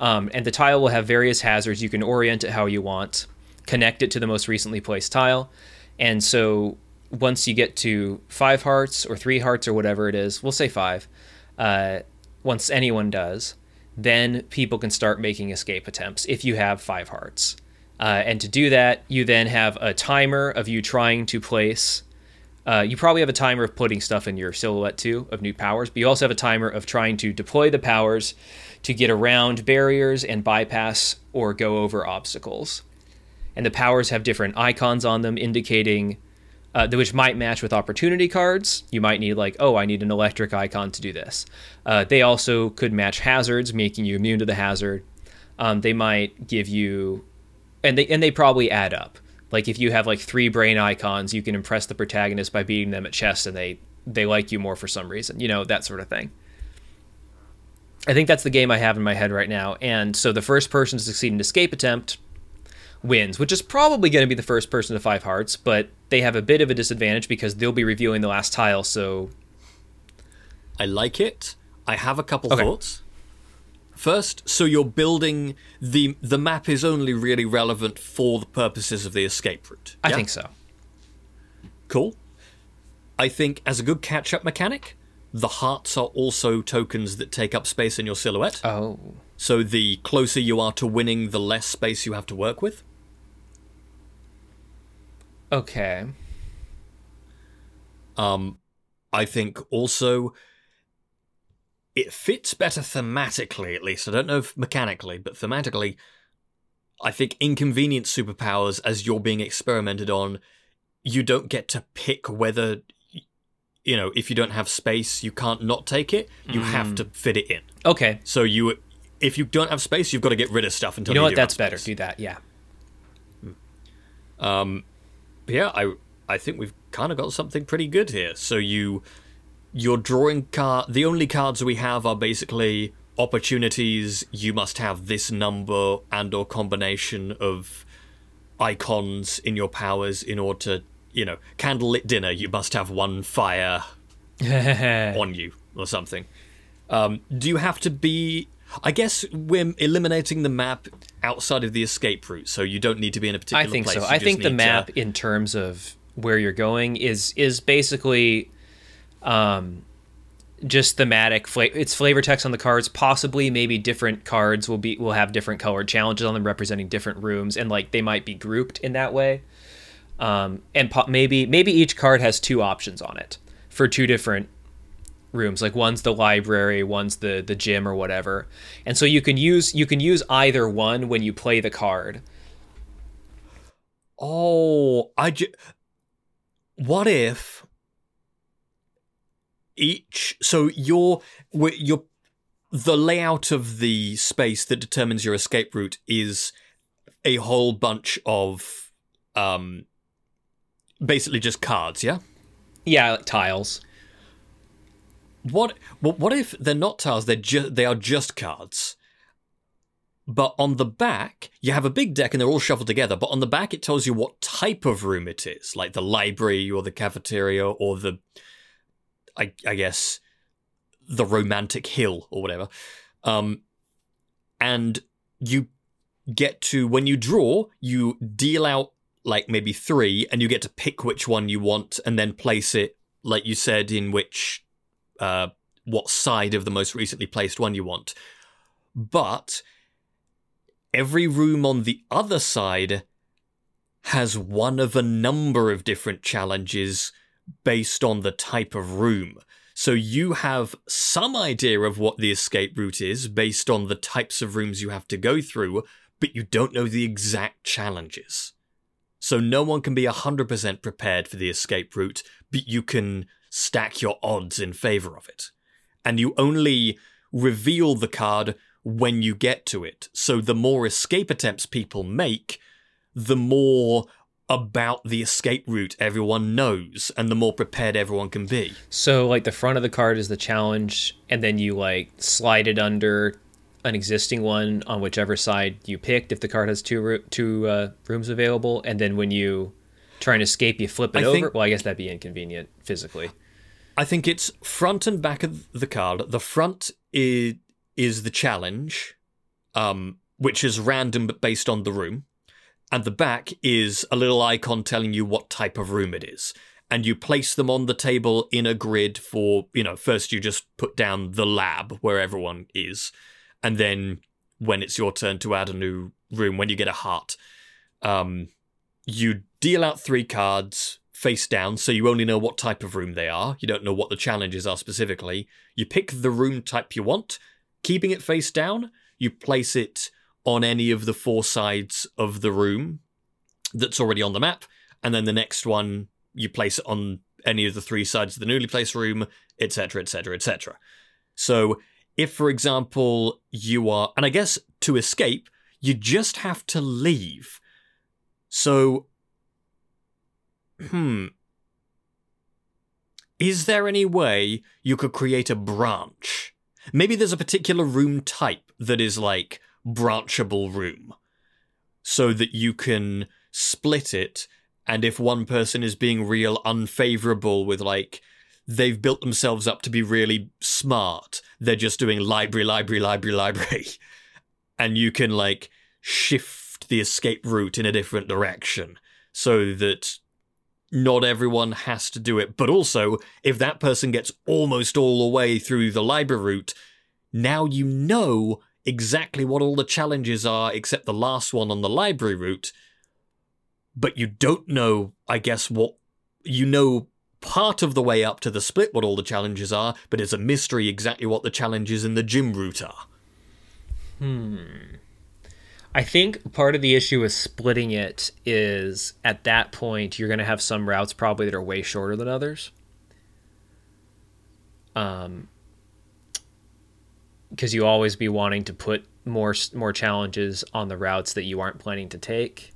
Um, and the tile will have various hazards. You can orient it how you want, connect it to the most recently placed tile. And so once you get to five hearts or three hearts or whatever it is, we'll say five, uh, once anyone does, then people can start making escape attempts if you have five hearts. Uh, and to do that, you then have a timer of you trying to place uh, you probably have a timer of putting stuff in your silhouette too of new powers, but you also have a timer of trying to deploy the powers to get around barriers and bypass or go over obstacles. And the powers have different icons on them indicating uh, which might match with opportunity cards. You might need like, oh, I need an electric icon to do this. Uh, they also could match hazards, making you immune to the hazard. Um, they might give you, and they and they probably add up. Like if you have like three brain icons, you can impress the protagonist by beating them at chess, and they they like you more for some reason. You know that sort of thing. I think that's the game I have in my head right now. And so the first person to succeed an escape attempt wins, which is probably going to be the first person to five hearts, but they have a bit of a disadvantage because they'll be reviewing the last tile. So I like it. I have a couple Okay. thoughts. First, so you're building the the map is only really relevant for the purposes of the escape route. I think so. Cool. I think as a good catch-up mechanic, the hearts are also tokens that take up space in your silhouette. Oh, So the closer you are to winning, the less space you have to work with. okay. Um, I think also it fits better thematically, at least. I don't know if mechanically, but thematically, I think inconvenient superpowers as you're being experimented on, you don't get to pick whether, you know, if you don't have space, you can't not take it. You have to fit it in. Okay. So you, if you don't have space, you've got to get rid of stuff until You know you what? do That's better. Do that. Yeah. Um, yeah, I I think we've kind of got something pretty good here. So you you're drawing card. The only cards we have are basically opportunities. You must have this number and or combination of icons in your powers in order to you know candlelit dinner. You must have one fire on you or something. Um, do you have to be? I guess we're eliminating the map outside of the escape route, so you don't need to be in a particular I think place. so. You I think the map, to- in terms of where you're going, is is basically, um, just thematic. Fla- it's flavor text on the cards. Possibly, maybe different cards will be will have different colored challenges on them, representing different rooms, and like they might be grouped in that way. Um, and po- maybe maybe each card has two options on it for two different rooms like one's the library one's the the gym or whatever and so you can use you can use either one when you play the card Oh, I ju- What if each so your your the layout of the space that determines your escape route is a whole bunch of um basically just cards, yeah? yeah like tiles What what what if they're not tiles, they're just they are just cards. But on the back, you have a big deck and they're all shuffled together, but on the back it tells you what type of room it is, like the library or the cafeteria or the I I guess the romantic hill or whatever. Um and you get to when you draw, you deal out like maybe 3 and you get to pick which one you want and then place it like you said in which uh, what side of the most recently placed one you want. But every room on the other side has one of a number of different challenges based on the type of room. So you have some idea of what the escape route is based on the types of rooms you have to go through, but you don't know the exact challenges. So no one can be 100% prepared for the escape route, but you can stack your odds in favor of it. And you only reveal the card when you get to it. So the more escape attempts people make, the more about the escape route everyone knows and the more prepared everyone can be. so like the front of the card is the challenge and then you like slide it under an existing one on whichever side you picked if the card has two two uh, rooms available and then when you try and escape you flip it I over think- well i guess that'd be inconvenient physically I think it's front and back of the card. The front is is the challenge, um, which is random but based on the room, and the back is a little icon telling you what type of room it is. And you place them on the table in a grid for, you know, first you just put down the lab where everyone is, and then when it's your turn to add a new room, when you get a heart, um, you deal out three cards face down, so you only know what type of room they are. You don't know what the challenges are specifically. You pick the room type you want, keeping it face down. You place it on any of the four sides of the room that's already on the map, and then the next one you place it on any of the three sides of the newly placed room, etc., etc., etc. So, if for example you are, and I guess to escape, you just have to leave. So, hmm. Is there any way you could create a branch? Maybe there's a particular room type that is like branchable room so that you can split it. And if one person is being real unfavorable with like they've built themselves up to be really smart they're just doing library library library library and you can like shift the escape route in a different direction so that not everyone has to do it. But also if that person gets almost all the way through the library route now you know exactly what all the challenges are except the last one on the library route but you don't know i guess what you know part of the way up to the split what all the challenges are but it's a mystery exactly what the challenges in the gym route are Hmm. I think part of the issue with splitting it is at that point you're going to have some routes probably that are way shorter than others. Um, because you always be wanting to put more more challenges on the routes that you aren't planning to take.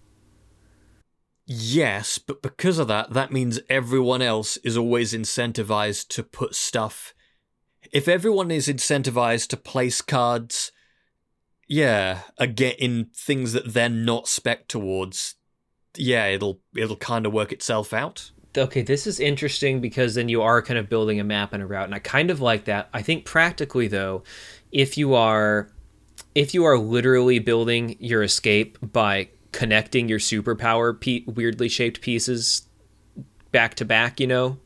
Yes, but because of that, that means everyone else is always incentivized to put stuff. If everyone is incentivized to place cards, yeah, again in things that they're not spec towards, yeah, it'll it'll kind of work itself out. okay, this is interesting because then you are kind of building a map and a route, and I kind of like that. I think practically though, if you are if you are literally building your escape by connecting your superpower pe- weirdly shaped pieces back to back, you know,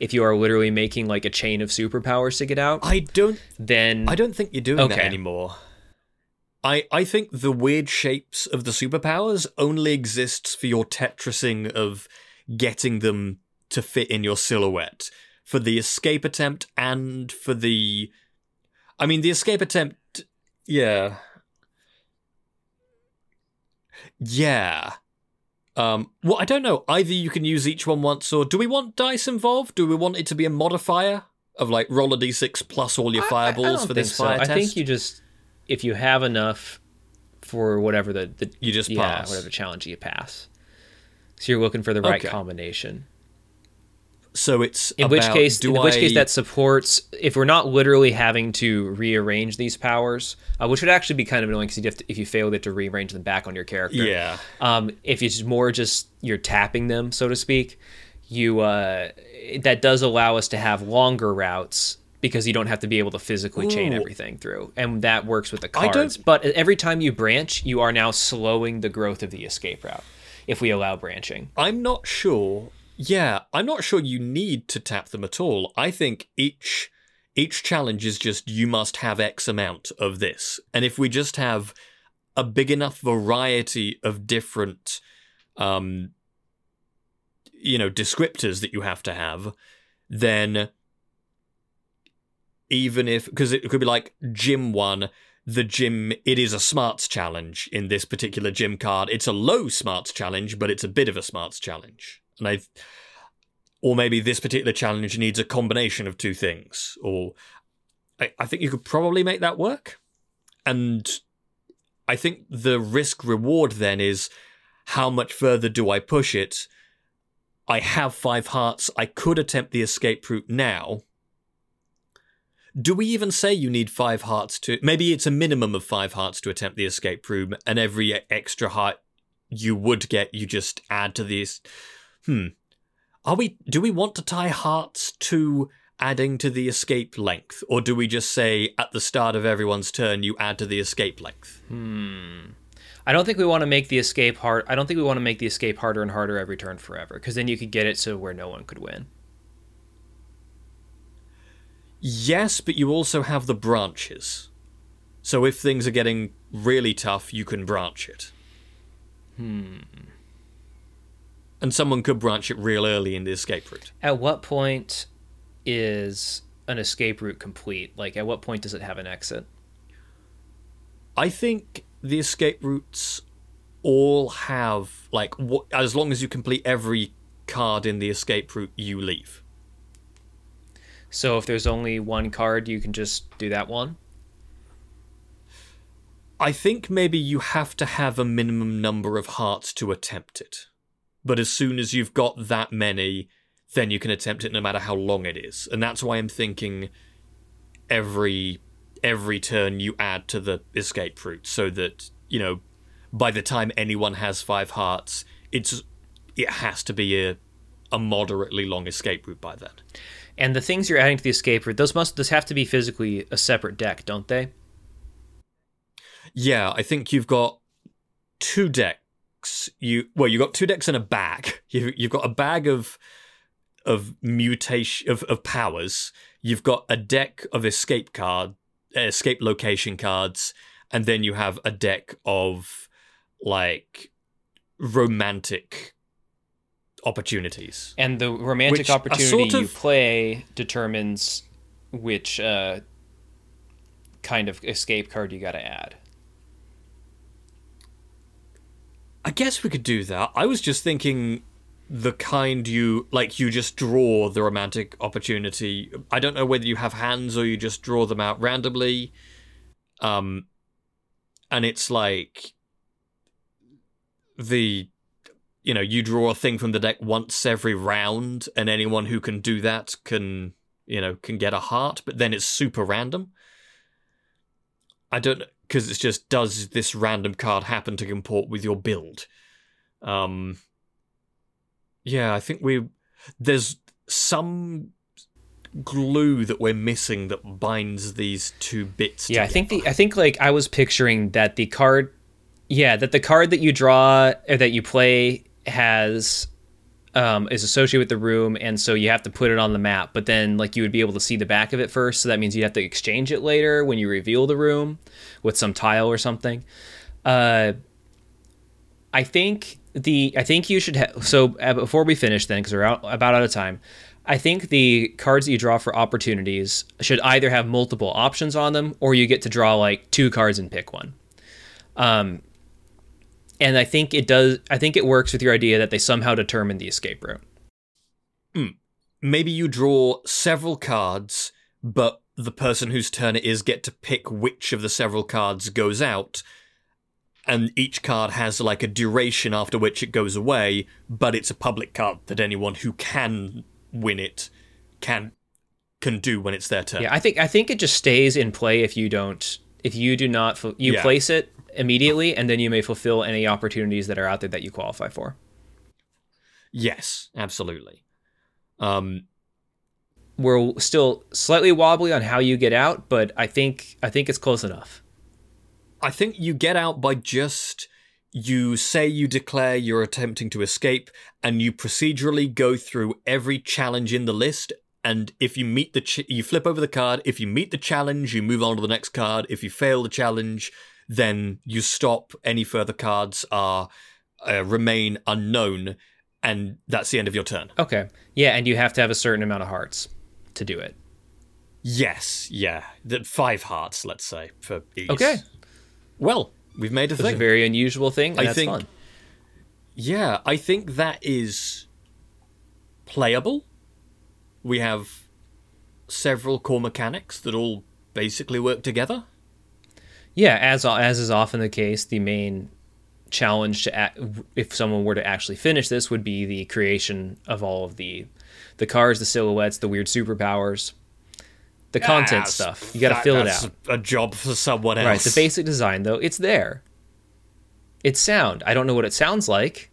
if you are literally making like a chain of superpowers to get out, I don't then I don't think you're doing that Okay. anymore. I I think the weird shapes of the superpowers only exists for your tetrising of getting them to fit in your silhouette. For the escape attempt and for the I mean the escape attempt yeah. Yeah. Um, well, I don't know. Either you can use each one once, or do we want dice involved? Do we want it to be a modifier of like roll a d6 plus all your I- I- I fireballs for this so. fire I think you just if you have enough for whatever the, the You just yeah, pass. whatever challenge you pass. So you're looking for the right Okay. combination. So it's In which case, do in which case that supports if we're not literally having to rearrange these powers, uh, which would actually be kind of annoying because you if you fail, have to rearrange them back on your character. yeah. Um, if it's more just you're tapping them, so to speak, you uh, that does allow us to have longer routes because you don't have to be able to physically chain everything through, and that works with the I cards. But every time you branch, you are now slowing the growth of the escape route if we allow branching. I'm not sure. Yeah, I'm not sure you need to tap them at all. I think each each challenge is just you must have X amount of this. And if we just have a big enough variety of different um you know, descriptors that you have to have, then even if because it could be like gym one the gym it is a smarts challenge in this particular gym card it's a low smarts challenge but it's a bit of a smarts challenge and i or maybe this particular challenge needs a combination of two things or I, I think you could probably make that work and i think the risk reward then is how much further do i push it i have five hearts i could attempt the escape route now do we even say you need five hearts to? Maybe it's a minimum of five hearts to attempt the escape room, and every extra heart you would get, you just add to this. Hmm. Are we? Do we want to tie hearts to adding to the escape length, or do we just say at the start of everyone's turn you add to the escape length? Hmm. I don't think we want to make the escape hard. I don't think we want to make the escape harder and harder every turn forever, because then you could get it to where no one could win. Yes, but you also have the branches. So if things are getting really tough, you can branch it. Hmm. And someone could branch it real early in the escape route. At what point is an escape route complete? Like, at what point does it have an exit? I think the escape routes all have like wh- as long as you complete every card in the escape route, you leave. So if there's only one card, you can just do that one. I think maybe you have to have a minimum number of hearts to attempt it. But as soon as you've got that many, then you can attempt it no matter how long it is. And that's why I'm thinking every every turn you add to the escape route so that, you know, by the time anyone has 5 hearts, it's it has to be a a moderately long escape route by then. And the things you're adding to the escape route, those must those have to be physically a separate deck, don't they? Yeah, I think you've got two decks. You well, you got two decks and a bag. You you've got a bag of of mutation of, of powers. You've got a deck of escape card, escape location cards, and then you have a deck of like romantic opportunities. And the romantic Which opportunity sort you play determines which uh, kind of escape card you got to add. I guess we could do that. I was just thinking the kind you like you just draw the romantic opportunity. I don't know whether you have hands or you just draw them out randomly. Um and it's like the you know, you draw a thing from the deck once every round and anyone who can do that can, you know, can get a heart, but then it's super random. I don't because it's just does this random card happen to comport with your build? Um, yeah, I think we. there's some glue that we're missing that binds these two bits. Yeah, I think the I think like I was picturing that the card, yeah, that the card that you draw or that you play has um, is associated with the room, and so you have to put it on the map. But then like you would be able to see the back of it first, so that means you have to exchange it later when you reveal the room with some tile or something. Uh, I think the I think you should have so uh, before we finish then because we're out, about out of time. I think the cards that you draw for opportunities should either have multiple options on them or you get to draw like two cards and pick one. Um, and I think it does. I think it works with your idea that they somehow determine the escape route. Hmm. maybe you draw several cards, but the person whose turn it is get to pick which of the several cards goes out. And each card has like a duration after which it goes away, but it's a public card that anyone who can win it can can do when it's their turn. Yeah, I think I think it just stays in play if you don't if you do not you Yeah. place it immediately and then you may fulfill any opportunities that are out there that you qualify for. Yes, absolutely. Um, We're still slightly wobbly on how you get out, but I think I think it's close enough. I think you get out by just you say you declare you're attempting to escape, and you procedurally go through every challenge in the list. And if you meet the, ch- you flip over the card. If you meet the challenge, you move on to the next card. If you fail the challenge, then you stop. Any further cards are uh, remain unknown, and that's the end of your turn. Okay. Yeah, and you have to have a certain amount of hearts to do it. Yes, yeah, the five hearts, let's say for each. Okay. Well, we've made a It's a very unusual thing, and I that's think- fun. Yeah, I think that is playable. We have several core mechanics that all basically work together. Yeah, as as is often the case, the main challenge to act, if someone were to actually finish this would be the creation of all of the the cars, the silhouettes, the weird superpowers, the content Ah, stuff. You got to that- fill it that's out. A job for someone else. Right. The basic design though, it's there. It's sound. I don't know what it sounds like.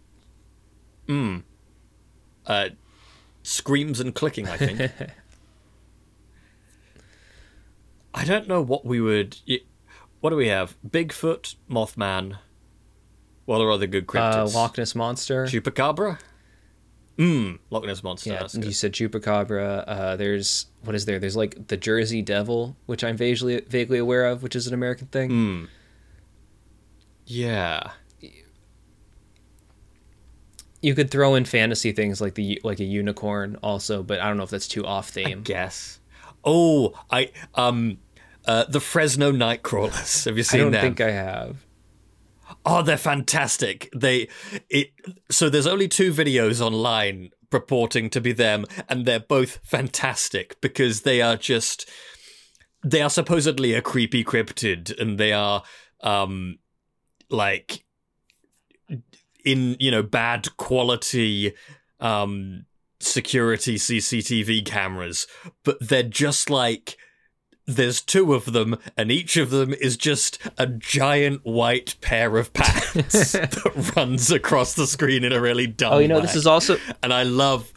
Hmm. uh, screams and clicking. I think. I don't know what we would. y- What do we have? Bigfoot, Mothman. What are other good Uh, cryptids? Loch Ness monster. Chupacabra. Mm, Loch Ness monster. yeah, you said chupacabra. Uh, there's what is there? There's like the Jersey Devil, which I'm vaguely vaguely aware of, which is an American thing. Mm. Yeah. You could throw in fantasy things like the like a unicorn also, but I don't know if that's too off theme. guess. Oh, I um, uh, the Fresno Nightcrawlers. Have you I seen don't them? think I have. Oh, they're fantastic. They it so there's only two videos online purporting to be them, and they're both fantastic because they are just they are supposedly a creepy cryptid, and they are um like in you know bad quality um security CCTV cameras, but they're just like there's two of them, and each of them is just a giant white pair of pants that runs across the screen in a really dumb Oh, you know, way. this is also and I love,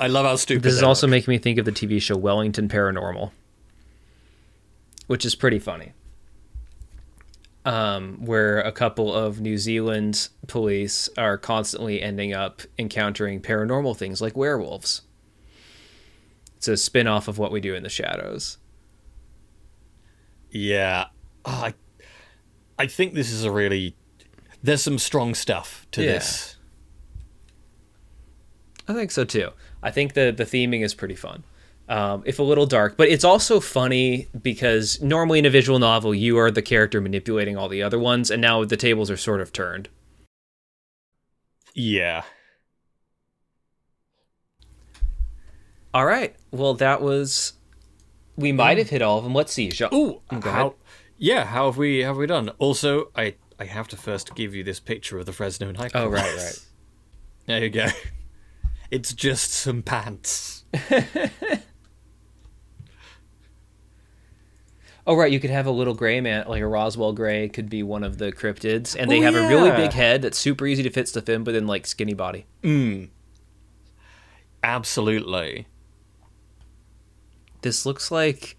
I love how stupid. this is also making me think of the TV show Wellington Paranormal, which is pretty funny. Um, where a couple of New Zealand police are constantly ending up encountering paranormal things like werewolves. It's a spin off of what we do in the shadows. Yeah. Oh, I, I think this is a really. There's some strong stuff to Yeah. this. I think so too. I think the the theming is pretty fun. Um, if a little dark, but it's also funny because normally in a visual novel you are the character manipulating all the other ones, and now the tables are sort of turned. Yeah. All right. Well, that was. We might mm. have hit all of them. Let's see. Jean- Ooh, mm, ahead. how? Yeah, how have we have we done? Also, I I have to first give you this picture of the Fresno Nightcrawlers. Oh, right, right. There you go. It's just some pants. Oh, right. You could have a little gray man, like a Roswell gray, could be one of the cryptids, and they Oh, have a really big head that's super easy to fit stuff in, but then like skinny body. Mmm. Absolutely. This looks like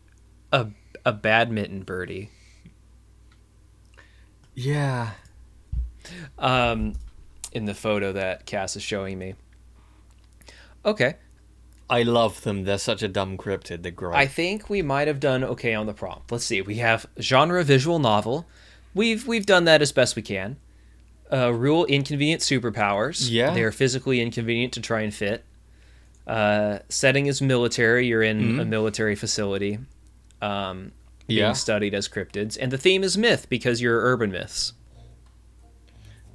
a a badminton birdie. Yeah. Um, in the photo that Cass is showing me. Okay, I love them. They're such a dumb cryptid. They're great. I think we might have done okay on the prompt. Let's see. We have genre visual novel. We've we've done that as best we can. Uh, rule inconvenient superpowers. Yeah. They are physically inconvenient to try and fit. Uh, setting is military. You're in a military facility. Um, being Yeah. studied as cryptids, and the theme is myth because you're urban myths.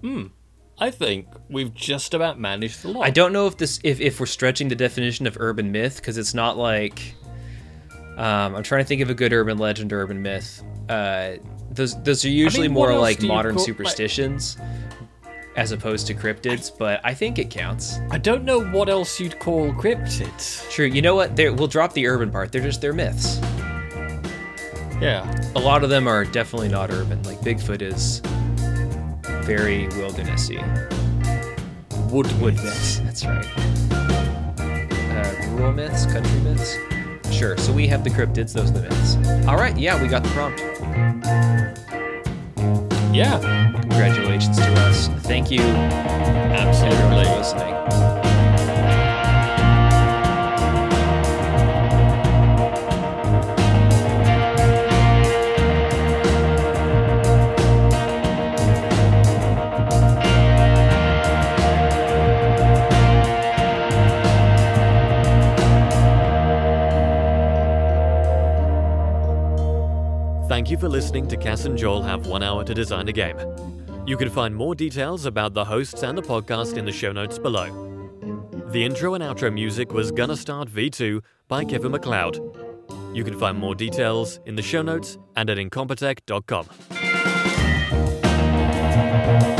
Hmm. I think we've just about managed the lot. I don't know if this if, if we're stretching the definition of urban myth because it's not like um, I'm trying to think of a good urban legend or urban myth. Uh, those those are usually what more like modern call- like- superstitions as opposed to cryptids, but I think it counts. I don't know what else you'd call cryptids. True. You know what? They're, we'll drop the urban part. They're just they're myths. Yeah. A lot of them are definitely not urban. Like Bigfoot is very wildernessy. Wood Wood myths. That's right. Uh, rural myths, country myths. Sure. So we have the cryptids. Those are the myths. All right. Yeah, we got the prompt. Yeah. Congratulations to us. Thank you, everyone, for Absolutely. listening. Thank you for listening to Cass and Joel have one hour to design a game. You can find more details about the hosts and the podcast in the show notes below. The intro and outro music was Gonna Start V2 by Kevin MacLeod. You can find more details in the show notes and at incompetech.com.